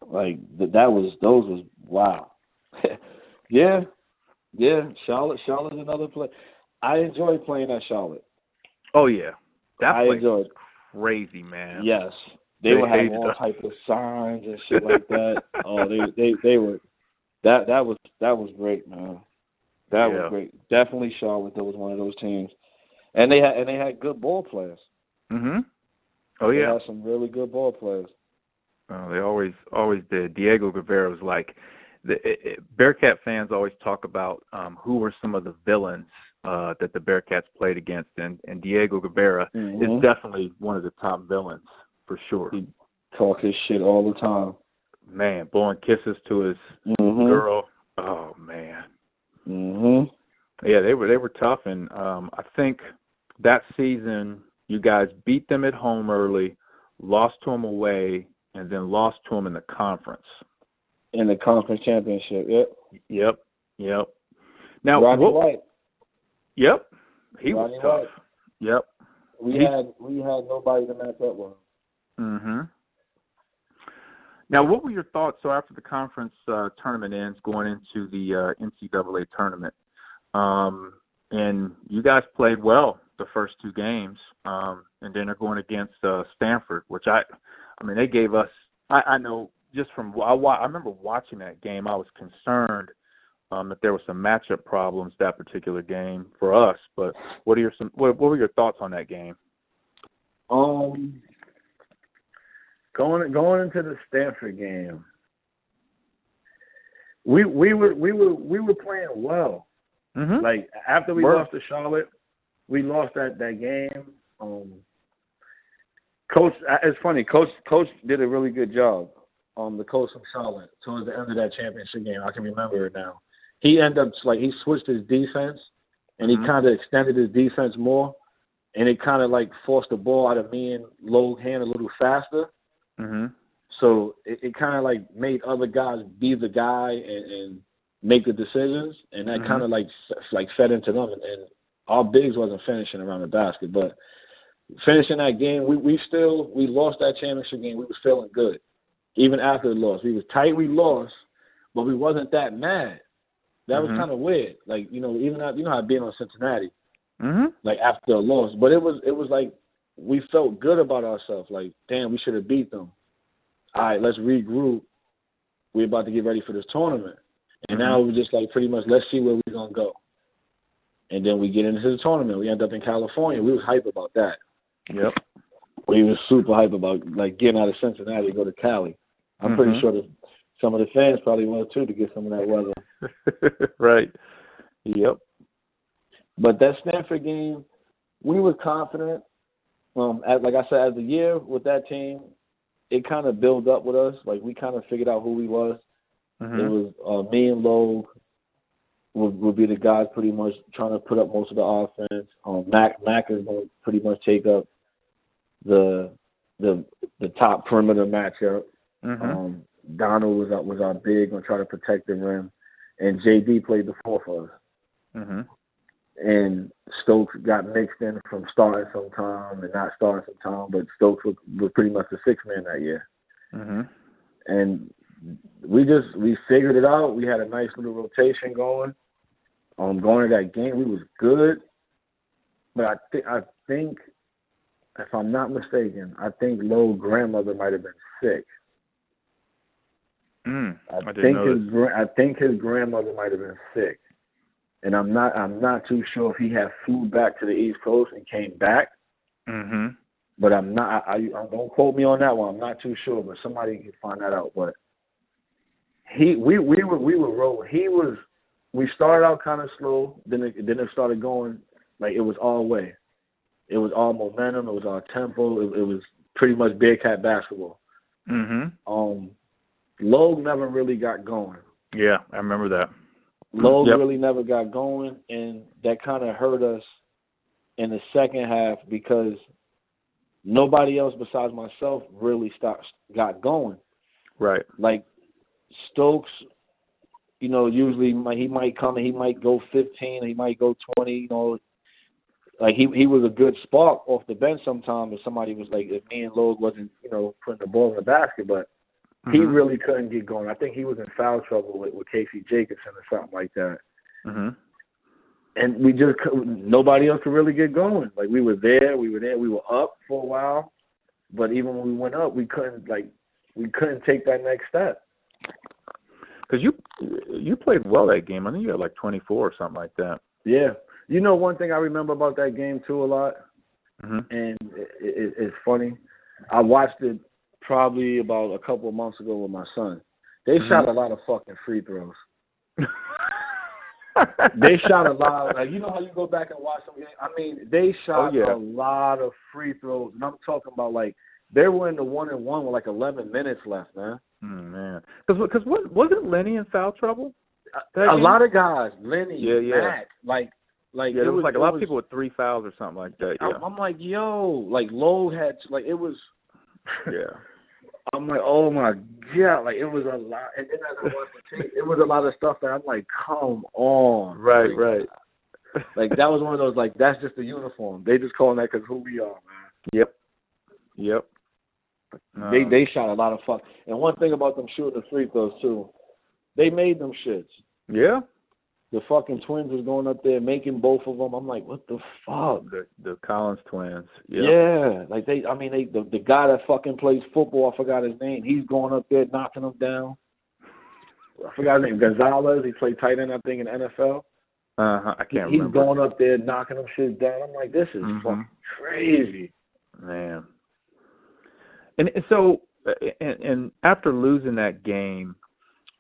Like that was those was wow. yeah, yeah. Charlotte, Charlotte's another play. I enjoy playing at Charlotte. Oh yeah. That I place enjoyed. crazy, man. Yes, they, They would have all us. type of signs and shit like that. oh, they they they were that that was that was great, man. That Yeah. was great. Definitely Charlotte. That was one of those teams, and they had and they had good ball players. Mhm. Oh They yeah. had some really good ball players. Oh, they always always did. Diego Guevara was like the it, it, Bearcat fans always talk about um who were some of the villains uh that the Bearcats played against and and Diego Guevara Mhm. is definitely one of the top villains for sure. He talk his shit all the time. Man, blowing kisses to his Mhm. girl. Oh man. Mhm. Yeah, they were they were tough, and um, I think that season you guys beat them at home early, lost to them away, and then lost to them in the conference. In the conference championship. Yep. Yep, yep. Now, Rodney what, White. yep, he was tough. White. Yep. We He- had we had nobody to match up with. him. hmm Now, what were your thoughts? So after the conference uh, tournament ends, going into the uh, NCAA tournament, Um, and you guys played well the first two games, um, and then they're going against uh, Stanford, which I, I mean, they gave us. I, I know just from I, I remember watching that game, I was concerned um, that there were some matchup problems that particular game for us. But what are your some what, what were your thoughts on that game? Um, going going into the Stanford game, we we were we were we were playing well. Mm-hmm. Like after we lost to Charlotte, we lost that that game. Um, coach, it's funny. Coach Coach did a really good job. Um, the coach from Charlotte towards the end of that championship game, I can remember it now. He ended up like he switched his defense, and he Mhm. kind of extended his defense more, and it kind of like forced the ball out of me and Low hand a little faster. Mm-hmm. So it, it kind of like made other guys be the guy and, and make the decisions, and that Mhm. kind of like like fed into them. And, and our bigs wasn't finishing around the basket, but finishing that game, we we still we lost that championship game. We was feeling good, even after the loss. We was tight. We lost, but we wasn't that mad. That was Mhm. kind of weird. Like you know, even after, you know how being on Cincinnati, Mm-hmm. like after a loss, but it was it was like we felt good about ourselves. Like damn, we should have beat them. All right, let's regroup. We're about to get ready for this tournament, and now we're just like pretty much let's see where we're gonna go. And then we get into the tournament. We end up in California. We was hype about that. Yep. We was super hype about like getting out of Cincinnati to go to Cali. I'm pretty Mhm. sure that some of the fans probably will too to get some of that weather. right. Yep. But that Stanford game, we were confident. Um, like I said, as the year with that team, it kind of built up with us. Like we kind of figured out who we was. Mm-hmm. It was uh, me and Logan would, would be the guys pretty much trying to put up most of the offense. Um, Mac Mac is going to pretty much take up the the the top perimeter matchup. Mm-hmm. Um, Donald was our, was our big to try to protect the rim, and JD played the four for us. mm-hmm. and Stokes got mixed in from starting sometime and not starting sometime, but Stokes was, was pretty much the sixth man that year. Mm-hmm. And we just we figured it out. We had a nice little rotation going. Um, going to that game, we was good, but I think I think if I'm not mistaken, I think Low grandmother might have been sick. Mm. I, I think his gra- I think his grandmother might have been sick, and I'm not I'm not too sure if he had flew back to the East Coast and came back. Mm-hmm. But I'm not. I, I don't quote me on that one. I'm not too sure, but somebody can find that out. But he, we, we were, we were rolling. He was. We started out kind of slow, then it, then it started going like it was all way. It was all momentum. It was all tempo. It, it was pretty much Bearcat basketball. Mm-hmm. Um, Logan never really got going. Yeah, I remember that. Logan Yep. really never got going, and that kind of hurt us in the second half because nobody else besides myself really stopped got going. Right. Like Stokes, you know, usually he might come and he might go 15, he might go 20. You know, like he he was a good spark off the bench sometimes. If somebody was like, if me and Logan wasn't, you know, putting the ball in the basket, but he Mhm. really couldn't get going. I think he was in foul trouble with, with Casey Jacobsen or something like that Mhm. and we just nobody else could really get going. Like we were there, we were there, we were up for a while, but even when we went up, we couldn't like we couldn't take that next step. Because you you played well that game. I think you had like 24 or something like that. Yeah, you know one thing I remember about that game too a lot, Mm-hmm. and it, it, it's funny. I watched it probably about a couple of months ago with my son. They Mhm. shot a lot of fucking free throws. They shot a lot. Like you know how you go back and watch some games. I mean, they shot Oh, yeah. a lot of free throws, and I'm talking about like they were in the one and one with like 11 minutes left, man. Mm, man, because was, wasn't Lenny in foul trouble? That a lot of guys, Lenny, Yeah, yeah. Matt, like, like Yeah, it there was like a lot was- of people with three fouls or something like that. Yeah, I'm, I'm like, yo, like Lowe had like it was. yeah. I'm like, oh my god, like it was a lot. And then as I watched the tape, it was a lot of stuff that I'm like, come on, Right, Like, right. Like that was one of those like that's just the uniform. They just calling that because who we are, man. Yep. Yep. Uh, They they shot a lot of fuck. And one thing about them shooting the free throws too, they made them shits. Yeah. The fucking twins was going up there making both of them. I'm like, what the fuck? The the Collins twins. Yep. Yeah, like they. I mean, they the the guy that fucking plays football. I forgot his name. He's going up there knocking them down. I forgot his name. Gonzalez. He played tight end, I think, in NFL. Uh huh. I can't remember. He's remember. going up there knocking them shit down. I'm like, this is Mhm. fucking crazy. Man. And and so, and, and after losing that game,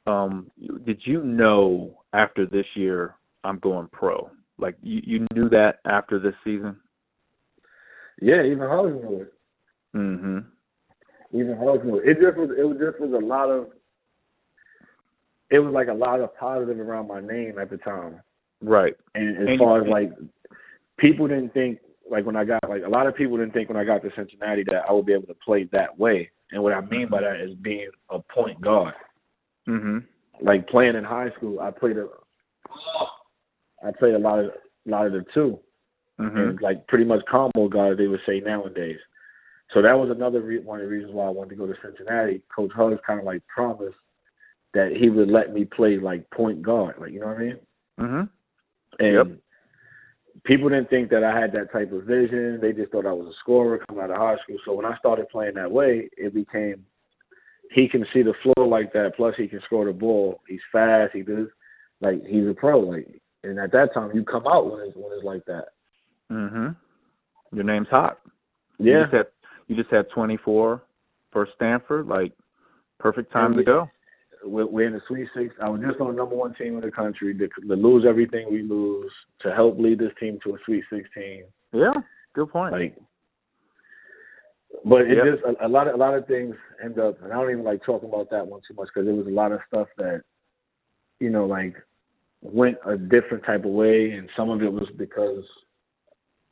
um, did you know after this year I'm going pro? Like you, you knew that after this season? Yeah, even knew it. Mm-hmm. Even knew it. It just was. It was just was a lot of. It was like a lot of positive around my name at the time. Right. And as And- far as like people didn't think like when I got like a lot of people didn't think when I got to Cincinnati that I would be able to play that way. And what I mean by that is being a point guard. Mm-hmm. Like playing in high school, I played a I played a lot of a lot of the 2 Mm-hmm. and like pretty much combo guard they would say nowadays. So that was another re- one of the reasons why I wanted to go to Cincinnati. Coach Hugs kind of like promised that he would let me play like point guard, like you know what I mean. Mm-hmm. And Yep. people didn't think that I had that type of vision. They just thought I was a scorer coming out of high school. So when I started playing that way, it became he can see the floor like that. Plus, he can score the ball. He's fast. He does like he's a pro. Like, and at that time, you come out when it's when it's like that. Mm-hmm. Your name's hot. You Yeah, just had you just had 24 for Stanford. Like perfect time And to go. we're, we're in the Sweet Six. I was just on the number one team in the country to, to lose everything we lose to help lead this team to a Sweet Sixteen. Yeah. Good point. Like, but it Yep. just a, a lot of a lot of things end up, and I don't even like talking about that one too much because there was a lot of stuff that, you know, like went a different type of way, and some of it was because,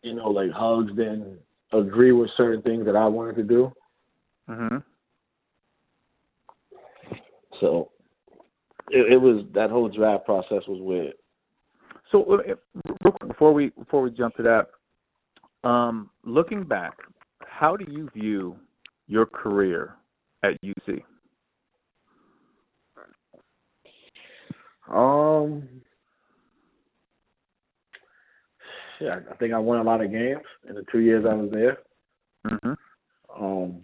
you know, like Hugs didn't agree with certain things that I wanted to do. mm-hmm. So it, it was that whole draft process was weird. So, before we before we jump to that, um, looking back, how do you view your career at UC? Um, yeah, I think I won a lot of games in the two years I was there. Mm-hmm. Um,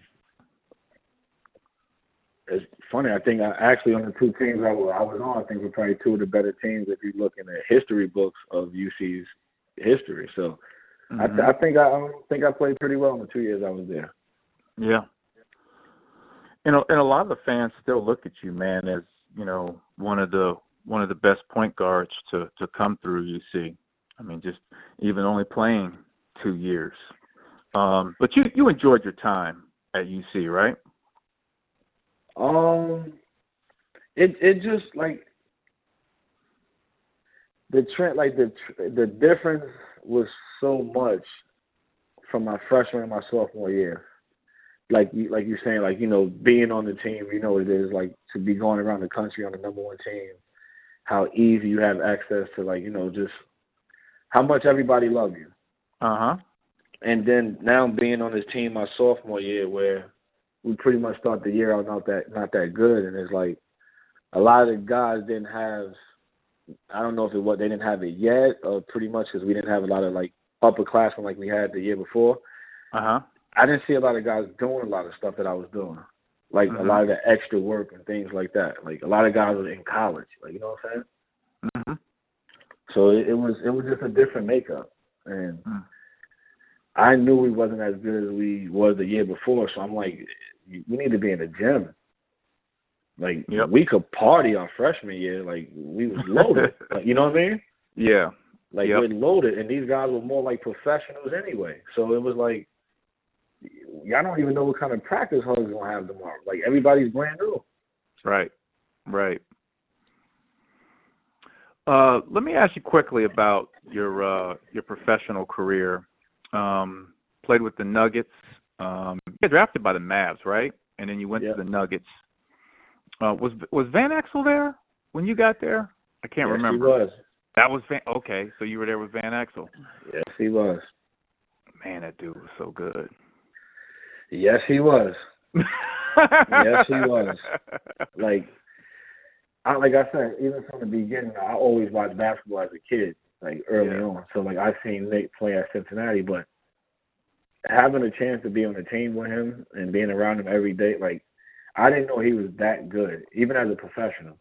it's funny. I think I actually on the two teams I was, I was on, I think we're probably two of the better teams if you look in the history books of UC's history. So I, th- I think I, I think I played pretty well in the two years I was there. Yeah. And a, and a lot of the fans still look at you, man, as you know one of the one of the best point guards to to come through UC. I mean, just even only playing two years. Um, but you you enjoyed your time at UC, right? Um, it it just like the trend, like the the difference was so much from my freshman and my sophomore year. Like you, like you're saying, like you know, being on the team, you know, what it is like to be going around the country on the number one team. How easy you have access to, like you know, just how much everybody love you. Uh huh. And then now being on this team my sophomore year where we pretty much start the year out not that not that good and it's like a lot of the guys didn't have I don't know if it was they didn't have it yet or pretty much because we didn't have a lot of like upperclassmen like we had the year before. Uh huh. I didn't see a lot of guys doing a lot of stuff that I was doing, like Mhm. a lot of the extra work and things like that. Like a lot of guys were in college, like you know what I'm saying. Mm-hmm. So it, it was it was just a different makeup, and Mm. I knew we wasn't as good as we was the year before. So I'm like, we need to be in the gym. Like Yep. we could party our freshman year, like we was loaded. like, you know what I mean? Yeah. Like Yep. we're loaded, and these guys were more like professionals anyway. So it was like, y'all don't even know what kind of practice hugs we're gonna have tomorrow. Like everybody's brand new. Right. Right. Uh, let me ask you quickly about your uh, your professional career. Um, played with the Nuggets. Um, you got drafted by the Mavs, right? And then you went Yeah. to the Nuggets. Uh, was was Van Exel there when you got there? I can't yes, remember. He was. That was Van. Okay, so you were there with Van Exel. Yes, he was. Man, that dude was so good. Yes, he was. Yes, he was. Like, I like I said, even from the beginning, I always watched basketball as a kid, like early Yeah. on. So like I've seen Nick play at Cincinnati, but having a chance to be on the team with him and being around him every day, like I didn't know he was that good, even as a professional.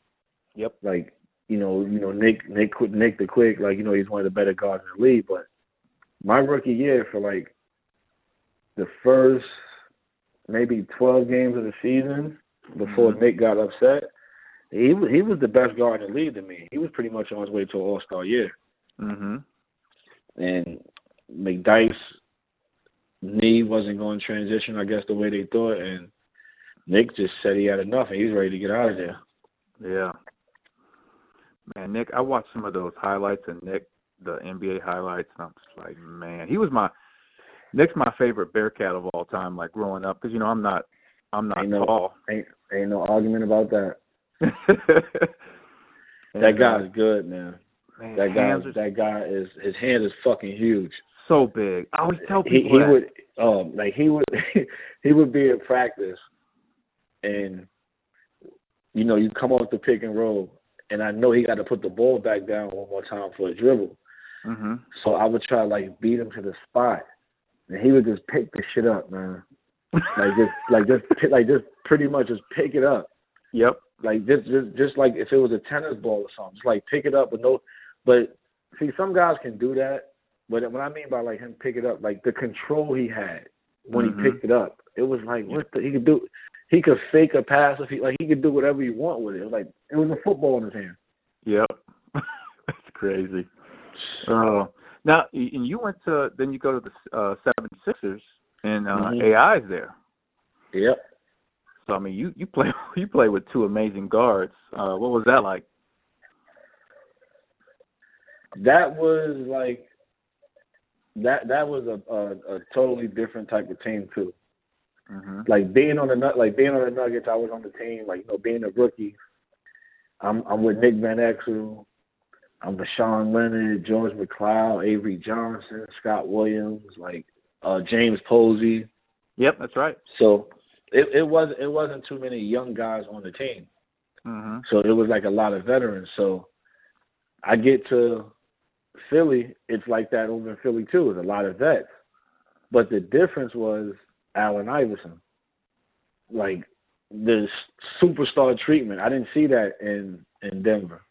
Yep. Like you know, you know Nick, Nick, Nick the Quick, like you know he's one of the better guards in the league. But my rookie year for like the first maybe twelve games of the season before Mhm. Nick got upset, he was he was the best guard in the league to me. He was pretty much on his way to an All Star year, Mhm. and McDyess knee wasn't going to transition, I guess, the way they thought, and Nick just said he had enough and he was ready to get out of there. Yeah. Man, Nick, I watched some of those highlights and Nick, the NBA highlights, and I'm just like, man, he was my Nick's my favorite Bearcat of all time. Like growing up, because you know I'm not, I'm not Ain't no- tall. Ain't ain't no argument about that. that guy's good, man. man, That guy, are that guy is his hand is fucking huge. so big. I always tell He people he that. would um like he would he would be in practice, and you know you come off the pick and roll, and I know he got to put the ball back down one more time for a dribble. Mhm. So I would try to like beat him to the spot, and he would just pick the shit up, man. Like just like just like just pretty much just pick it up. Yep. like just just just like if it was a tennis ball or something, just like pick it up with no. But see, some guys can do that. But what I mean by like him pick it up, like the control he had when Mhm. he picked it up, it was like what the, he could do. He could fake a pass if he like he could do whatever he want with it. It was like it was a football in his hand. Yep. That's crazy. Oh. Now, and you went to then you go to the uh, Seven Sixers and uh, Mhm. AI's there. Yep. So I mean, you you play you play with two amazing guards. Uh, what was that like? That was like that that was a a, a totally different type of team too. Hmm like being on the like being on the Nuggets, I was on the team. Like you know, being a rookie, I'm I'm with Nick Van Exel, I'm with Voshon Lenard, George McCloud, Avery Johnson, Scott Williams, like uh James Posey. Yep, that's right. So it it was it wasn't too many young guys on the team. hmm So it was like a lot of veterans. So I get to Philly, it's like that over in Philly too. It's a lot of vets. But the difference was Allen Iverson. Like the superstar treatment. I didn't see that in in Denver.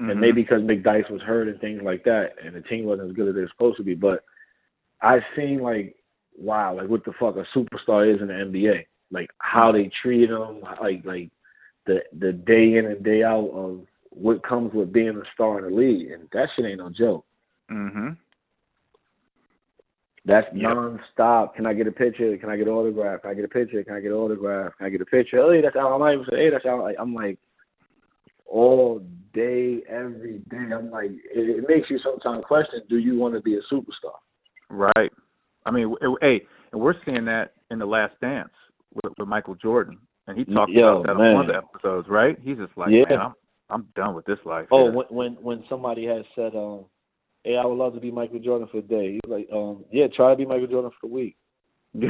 Mhm. And maybe because McDyess was hurt and things like that and the team wasn't as good as they're supposed to be. But I've seen like wow, like what the fuck a superstar is in the NBA. Like how they treat them, like like the the day in and day out of what comes with being a star in the league, and that shit ain't no joke. Mhm. That's Yep. nonstop. Can I get a picture? Can I get an autograph? Can I get a picture? Can I get an autograph? Can I get a picture? Hey, that's Allen Iverson. Hey, that's Allen. I'm like all day, every day. I'm like, it, it makes you sometimes question: Do you want to be a superstar? Right. I mean, w- hey, and we're seeing that in the Last Dance with, with Michael Jordan, and he talked Yo, about that on one of the episodes, right? He's just like, Yeah. man, I'm I'm done with this life. Oh, here." when when when somebody has said, um, "Hey, I would love to be Michael Jordan for a day," he's like, um, "Yeah, try to be Michael Jordan for a week."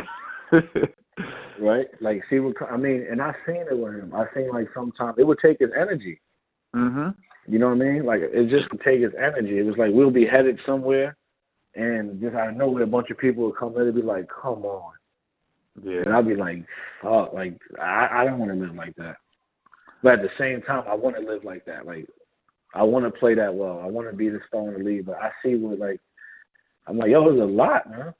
right? Like, see what I mean, and I've seen it with him. I seen like sometimes it would take his energy. mhm. You know what I mean? Like it just would take his energy. It was like we'll be headed somewhere, and just out of nowhere, a bunch of people would come in and be like, "Come on," Yeah. and I'd be like, "Fuck!" Like I I don't want to live like that. But at the same time, I want to live like that. Like I want to play that well. I want to be the star in the league. But I see what like I'm like, yo, there's a lot, man.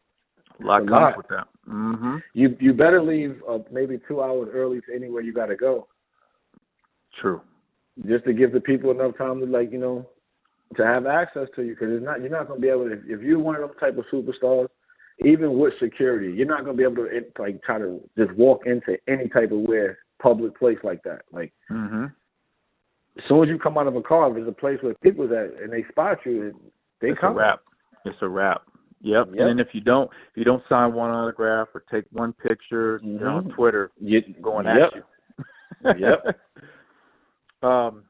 a lot a comes lot. with that. Mhm. You you better leave uh, maybe two hours early to anywhere you got to go, True. just to give the people enough time to like you know to have access to you. Because it's not you're not gonna be able to if you're one of those type of superstars, even with security, you're not gonna be able to like try to just walk into any type of where public place like that. Like Mhm. As soon as you come out of a car, if there's a place where people's at and they spot you, and they it's come. a wrap. It's a wrap. Yep. Yep. And then if you don't if you don't sign one autograph or take one picture, they're on Mhm. Twitter You, going yep. at you. Yep. Um,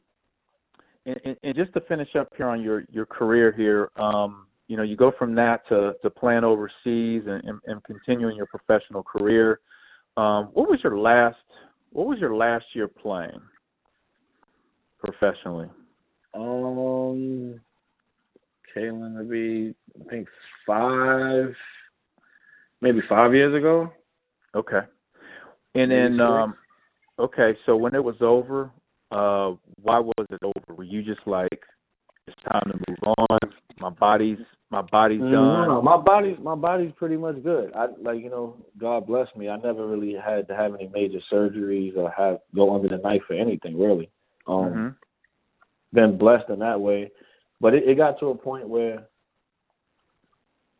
and, and, and just to finish up here on your your career here, um, you know, you go from that to to playing overseas and, and, and continuing your professional career. Um, what was your last What was your last year playing? Professionally? Um, Kaylin to be I think five, maybe five years ago. Okay. And then um okay, so when it was over, uh why was it over? Were you just like it's time to move on? My body's my body's done. No, no, my body's my body's pretty much good. I like you know, God bless me. I never really had to have any major surgeries or have go under the knife for anything really. Um mm-hmm. been blessed in that way. But it, it got to a point where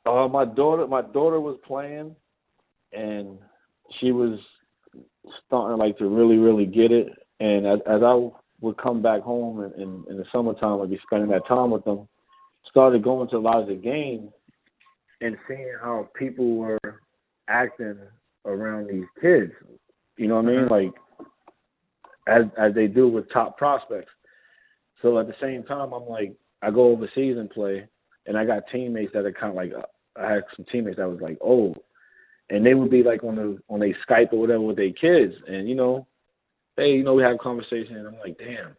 uh my daughter my daughter was playing and she was starting like to really, really get it. And as, as I would come back home and, in, in the summertime, I'd be spending that time with them. Started going to a lot of the games and seeing how people were acting around these kids. You know what I mean? Like as as they do with top prospects. So at the same time, I'm like, I go overseas and play, and I got teammates that are kind of like, uh, I had some teammates that was like old, and they would be like on the on a Skype or whatever with their kids, and you know, hey, you know, we have a conversation, and I'm like, damn,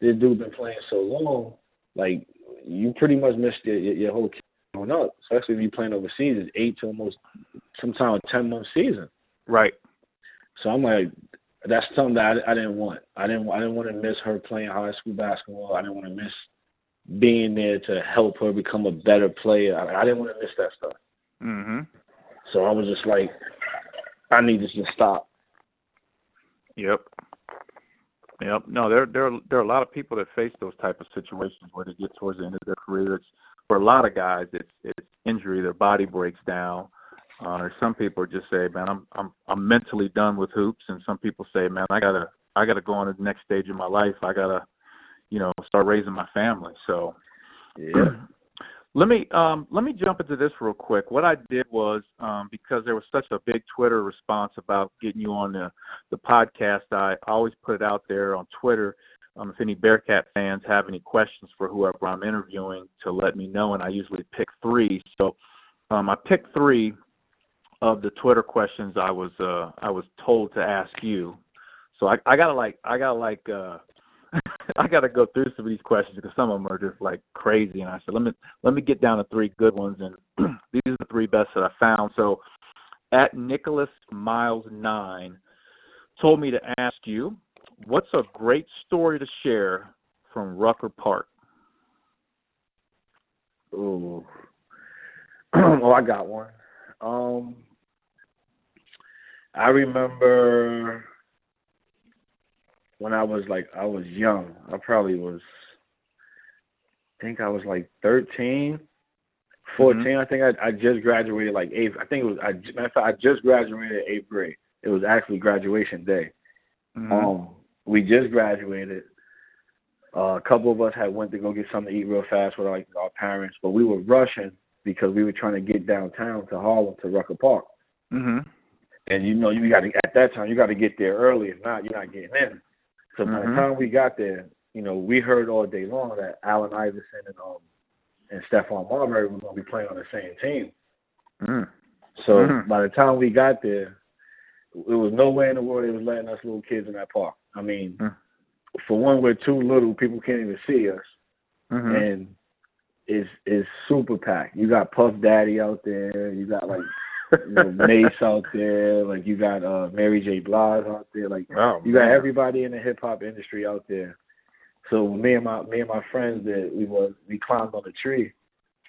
this dude been playing so long, like you pretty much missed your your, your whole growing up, especially if you playing overseas. It's eight to almost sometimes a ten month season. Right. So I'm like, that's something that I, I didn't want. I didn't I didn't want to miss her playing high school basketball. I didn't want to miss being there to help her become a better player. I, I didn't want to miss that stuff. Mhm. So I was just like, I need to just stop. Yep. Yep. No, there there there are a lot of people that face those type of situations where they get towards the end of their career. It's for a lot of guys, it's it's injury. Their body breaks down. Uh, or some people just say, "Man, I'm I'm I'm mentally done with hoops," and some people say, "Man, I gotta I gotta go on to the next stage of my life. I gotta, you know, start raising my family." So, Yeah. let me um let me jump into this real quick. What I did was um because there was such a big Twitter response about getting you on the the podcast, I always put it out there on Twitter. Um if any Bearcat fans have any questions for whoever I'm interviewing to let me know and I usually pick 3. So um I picked 3 of the Twitter questions I was uh I was told to ask you. So I I got to like I got to like uh I got to go through some of these questions because some of them are just like crazy. And I said, let me let me get down to three good ones, and these are the three best that I found. So, at Nicholas Miles nine, told me to ask you, what's a great story to share from Rucker Park? Ooh. oh, I got one. Um, I remember when I was like I was young. I probably was I think I was like 13, 14. Mhm. I think I I just graduated like eighth. I think it was I matter of fact I just graduated eighth grade. It was actually graduation day. Mhm. Um, we just graduated. Uh, a couple of us had went to go get something to eat real fast with like our parents, but we were rushing because we were trying to get downtown to Harlem to Rucker Park. Mhm. And you know, you got to at that time you got to get there early. If not, you're not getting in. So by the Mhm. time we got there, you know, we heard all day long that Allen Iverson and um and Stephon Marbury were going to be playing on the same team. Mhm. So Mhm. by the time we got there, it was no way in the world they was letting us little kids in that park. I mean, Mm. for one, we're too little; people can't even see us, Mhm. and it's it's super packed. You got Puff Daddy out there, you got like you know, Mase out there, like you got uh Mary J. Blige out there, like Oh, you got man. everybody in the hip hop industry out there. So me and my me and my friends that we was we climbed on the tree,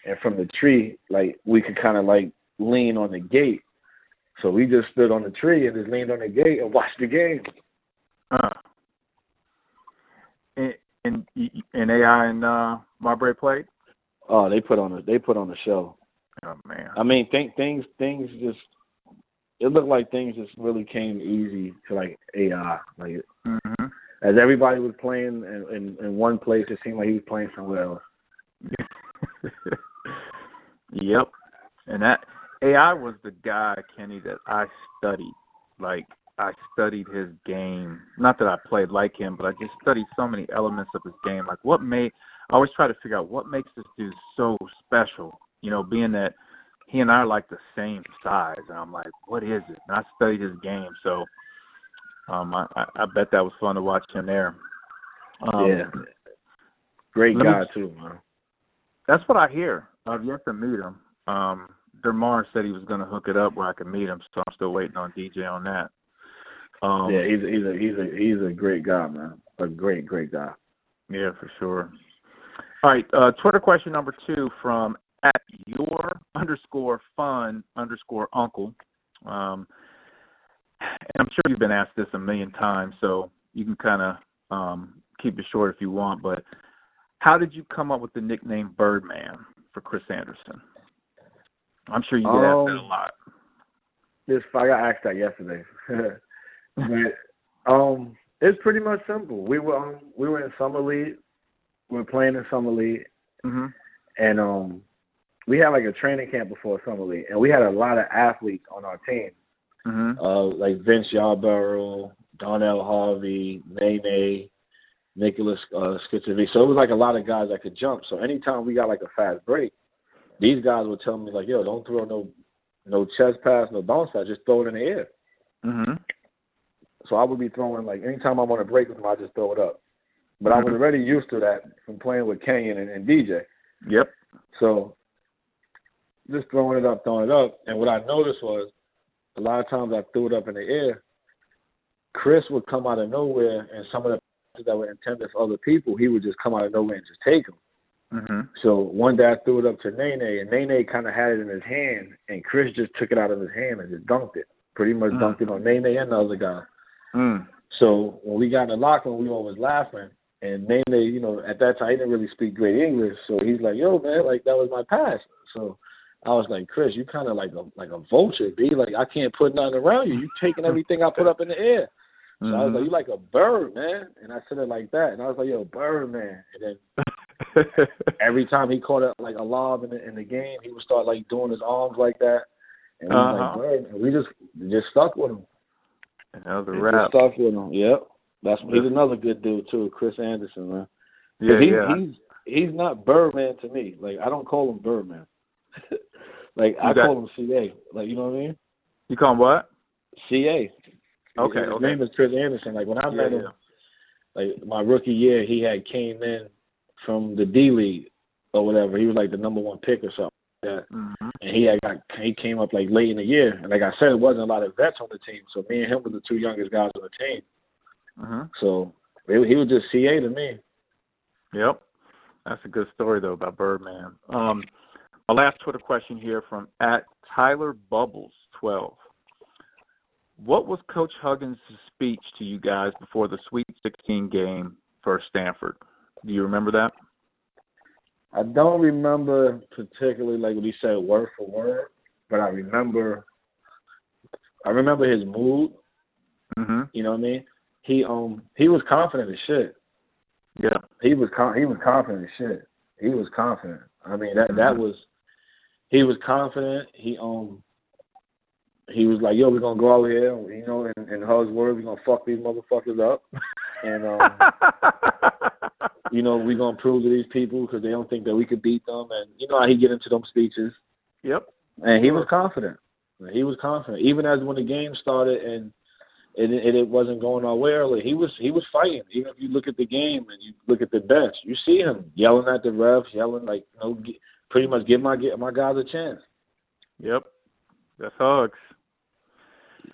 and from the tree like we could kind of like lean on the gate. So we just stood on the tree and just leaned on the gate and watched the game. Uh. And and and AI and uh, Marbury played. Oh, they put on a they put on a show. Oh man. I mean, think things things just it looked like things just really came easy to like AI. Like hmm as everybody was playing in, in in one place, it seemed like he was playing somewhere else. yep. And that AI was the guy, Kenny, that I studied. Like I studied his game. Not that I played like him, but I just studied so many elements of his game. Like what made I always try to figure out what makes this dude so special. You know, being that he and I are like the same size. And I'm like, what is it? And I studied his game. So um I, I bet that was fun to watch him there. Um, yeah, great let me- guy too, man. That's what I hear. I've yet to meet him. Um, DerMarr said he was going to hook it up where I could meet him, so I'm still waiting on DJ on that. Um, yeah, he's a, he's a he's a he's a great guy, man. A great great guy. Yeah, for sure. All right, uh, Twitter question number two from at your underscore fun underscore uncle. Um, and I'm sure you've been asked this a million times, so you can kind of um, keep it short if you want. But how did you come up with the nickname Birdman for Chris Andersen? I'm sure you get asked that a Um, lot. This I got asked that yesterday. but um it's pretty much simple. We were um, we were in summer league. We were playing in summer league hmm and um we had like a training camp before summer league and we had a lot of athletes on our team. hmm Uh like Vince Yarbrough, Donnell Harvey, Nene, Nicholas uh. So it was like a lot of guys that could jump. So anytime we got like a fast break, these guys would tell me like, yo, don't throw no no chest pass, no bounce pass, just throw it in the air. hmm So I would be throwing like anytime I want to break with them, I just throw it up. But I was Mhm. already used to that from playing with Kenyon and, and DJ. Yep. So just throwing it up, throwing it up. And what I noticed was a lot of times I threw it up in the air. Chris would come out of nowhere, and some of the passes that were intended for other people, he would just come out of nowhere and just take them. hmm So one day I threw it up to Nene, and Nene kind of had it in his hand, and Chris just took it out of his hand and just dunked it. Pretty much Mm. dunked it on Nene and the other guy. Mm. So when we got in the locker room, we were always laughing. And Nene, you know, at that time he didn't really speak great English, so he's like, "Yo, man, like that was my pass." So I was like, "Chris, you kind of like a like a vulture, b. Like I can't put nothing around you. You taking everything I put up in the air." So I was like, "You like a bird, man." And I said it like that, and I was like, "Yo, bird, man." And then every time he caught it like a lob in the in the game, he would start like doing his arms like that, and Uh-huh. like, "Bird," and we just just stuck with him. Another Just rap. stuck with him. Yep. That's he's another good dude too, Chris Andersen, man. Yeah, he's, yeah. he's he's not Birdman to me. Like I don't call him Birdman. like I got- call him CA. Like you know what I mean? You call him what? CA. Okay, His okay. name is Chris Andersen. Like when I met Yeah, him, like my rookie year, he had came in from the D League or whatever. He was like the number one pick or something. Like that. hmm And he had got he came up like late in the year. And like I said, it wasn't a lot of vets on the team. So me and him were the two youngest guys on the team. hmm So he, he was just CA to me. Yep. That's a good story though about Birdman. Um my last Twitter question here from at Tyler Bubbles twelve. What was Coach Huggins' speech to you guys before the Sweet Sixteen game for Stanford? Do you remember that? I don't remember particularly like what he said word for word, but I remember I remember his mood, hmm you know what I mean? He um he was confident as shit. Yeah. He was con- he was confident as shit. He was confident. I mean that that Mhm. was he was confident. He um he was like, "Yo, we're gonna go out here, you know, in, in Hug's words, we're gonna fuck these motherfuckers up, and um, you know, we're gonna prove to these people because they don't think that we could beat them, and you know how he get into them speeches, yep. and he was confident. He was confident, even as when the game started and it it, it wasn't going our way early. He was he was fighting. Even if you look at the game and you look at the bench, you see him yelling at the refs, yelling like, you know, g- pretty much give my get my guys a chance. Yep. That's hugs.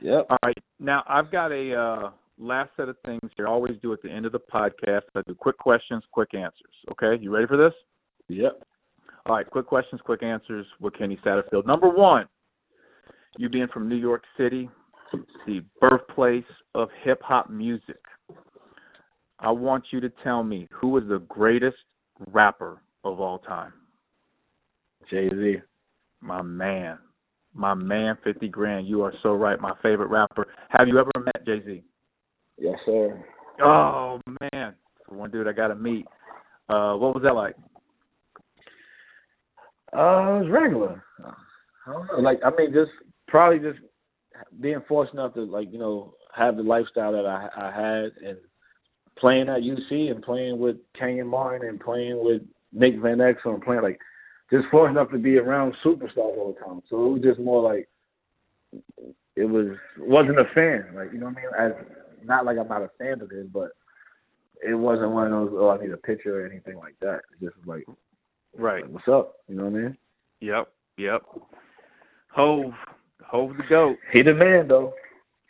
Yep. All right. Now I've got a uh, last set of things here. I always do at the end of the podcast. I do quick questions, quick answers. Okay, you ready for this? Yep. All right, quick questions, quick answers with Kenny Satterfield. Number one, you being from New York City, the birthplace of hip hop music. I want you to tell me who is the greatest rapper of all time. Jay Z. My man. My man, 50 grand. You are so right. My favorite rapper. Have you ever met Jay Z? Yes, sir. Oh, man. One dude I got to meet. Uh, what was that like? Uh, it was regular. I don't know. Like, I mean, just probably just being fortunate enough to like you know have the lifestyle that I I had and playing at UC and playing with Kenyon Martin and playing with Nick Van Exel and playing like just fortunate enough to be around superstars all the time. So it was just more like it was wasn't a fan, like you know what I mean. As not like I'm not a fan of his, but it wasn't one of those oh I need a picture or anything like that. It just was like Right. what's up? You know what I mean? Yep. Yep. Hove. Hove the goat. He the man though.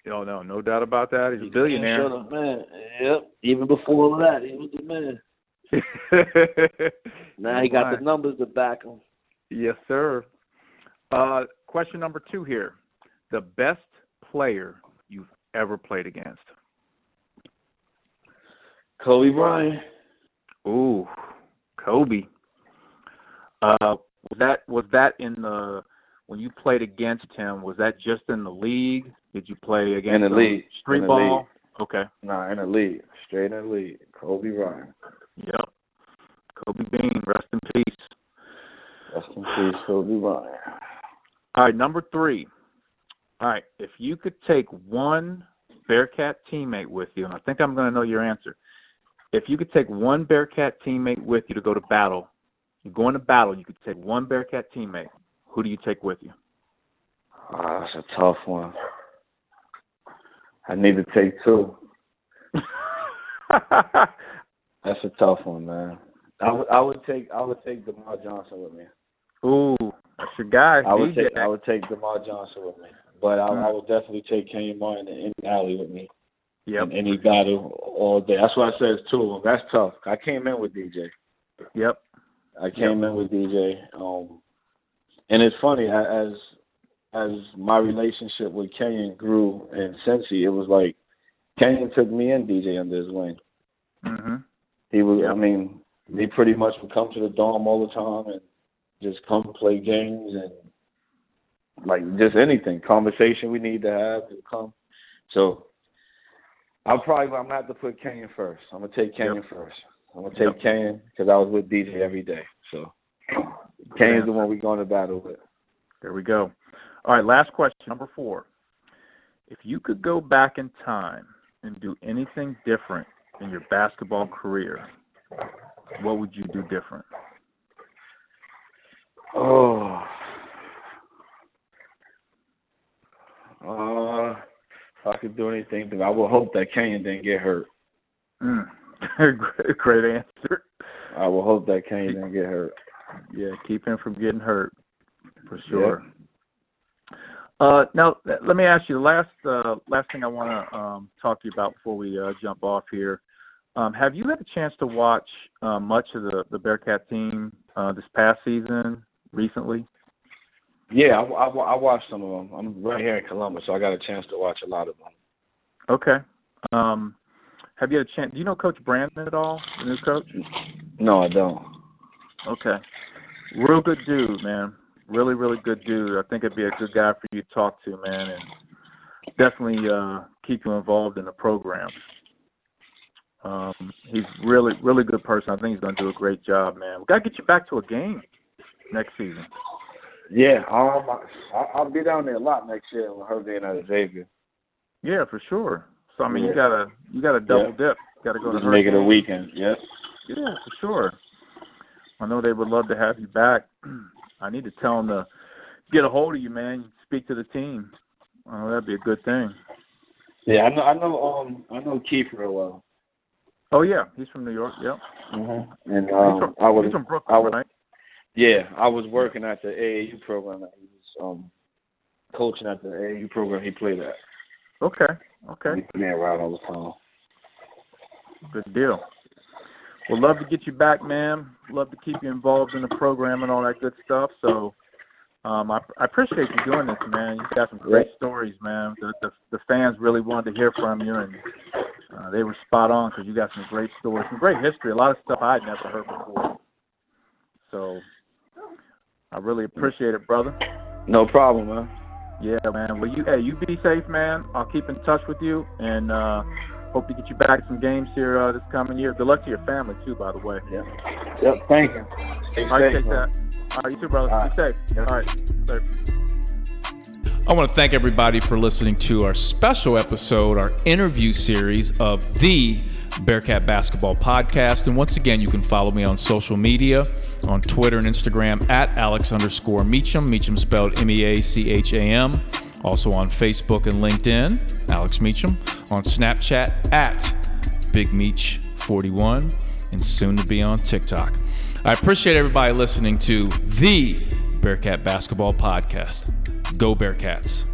Oh no, no doubt about that. He's a billionaire. Shut up, man. Yep. Even before all that, he was the man. Now he got Right. the numbers to back him. Yes, sir. Uh, question number two here: the best player you've ever played against. Kobe Bryant. Ooh, Kobe. Uh, was that was that in the when you played against him? Was that just in the league? Did you play against In the league. street In the ball? Okay. Nah, in the league. Straight in the league. Kobe Bryant. Yep. Kobe Bean, rest in peace. Rest in peace, Kobe Bryant. All right, number three. All right, if you could take one Bearcat teammate with you, and I think I'm going to know your answer. If you could take one Bearcat teammate with you to go to battle, you're going to battle, you could take one Bearcat teammate. Who do you take with you? Ah, that's a tough one. I need to take two. That's a tough one, man. I would I would take I would take DerMarr Johnson with me. Ooh, that's your guy. I would DJ. take I would take DerMarr Johnson with me. But I, I would definitely take Kenyon Martin in any alley with me Yep. in any battle all day. That's why I said it's two of them. That's tough. I came in with DJ. Yep. I came in with DJ. Um, and it's funny as as my relationship with Kenyon grew in Cincy, it was like Kenyon took me and DJ under his wing. Mhm. He would. Yep. I mean, they pretty much would come to the dorm all the time and just come play games and like just anything conversation we need to have to come. So I'll probably I'm gonna have to put Kenyon first. I'm gonna take Kenyon first. I'm gonna take Yep. Kenyon because I was with DJ every day. So Kenyon's the one we're going to battle with. There we go. All right, last question, number four. If you could go back in time and do anything different in your basketball career, what would you do different? Oh. Uh, if I could do anything, I would hope that Kenyon didn't get hurt. Mm. great, great answer. I will hope that Kenyon didn't get hurt. Yeah, keep him from getting hurt for sure. Now, let me ask you the last uh, last thing I want to um, talk to you about before we uh, jump off here. Um, have you had a chance to watch uh, much of the, the Bearcat team uh, this past season recently? Yeah, I, I, I watched some of them. I'm right here in Columbus, so I got a chance to watch a lot of them. Okay. Um, have you had a chance? Do you know Coach Brannen at all, the new coach? No, I don't. Okay. Real good dude, man. Really, really good dude. I think it'd be a good guy for you to talk to, man, and definitely uh keep you involved in the program. Um, he's really, really good person. I think he's gonna do a great job, man. We gotta get you back to a game next season. Yeah, um, I, I'll be down there a lot next year with her being Xavier. Yeah, for sure. So I mean, you gotta, you gotta double dip. You gotta go to Just her make it a weekend. Yes. Yeah, for sure. I know they would love to have you back. I need to tell them to get a hold of you, man. Speak to the team. Oh, that'd be a good thing. Yeah, I know. I know. Um, I know Keith real well. Oh yeah, he's from New York. Yep. Mm-hmm. And he's um, from, I was. he's from Brooklyn, I was. right? Yeah, I was working at the AAU program. that He was um coaching at the AAU program he played at. Okay. Okay. He played around all the time. Good deal. We'd love to get you back, man. Love to keep you involved in the program and all that good stuff. So, um, I, I appreciate you doing this, man. You've got some great stories, man. The, the the fans really wanted to hear from you, and uh, they were spot on because you got some great stories, some great history, a lot of stuff I'd never heard before. So, I really appreciate it, brother. No problem, man. Yeah, man. Well, you hey, you be safe, man. I'll keep in touch with you, and uh, hope to get you back some games here uh, this coming year. Good luck to your family too, by the way. Yeah. Yep. Thank you. Stay All right, safe, take man. that. All right, you too, brother. All Be safe. All right. Safe. I want to thank everybody for listening to our special episode, our interview series of the Bearcat Basketball Podcast. And once again, you can follow me on social media on Twitter and Instagram at Alex underscore Meacham. Meacham spelled M E A C H A M. Also on Facebook and LinkedIn, Alex Meacham. On Snapchat at Big Meach 41, and soon to be on TikTok. I appreciate everybody listening to the Bearcat Basketball Podcast. Go Bearcats.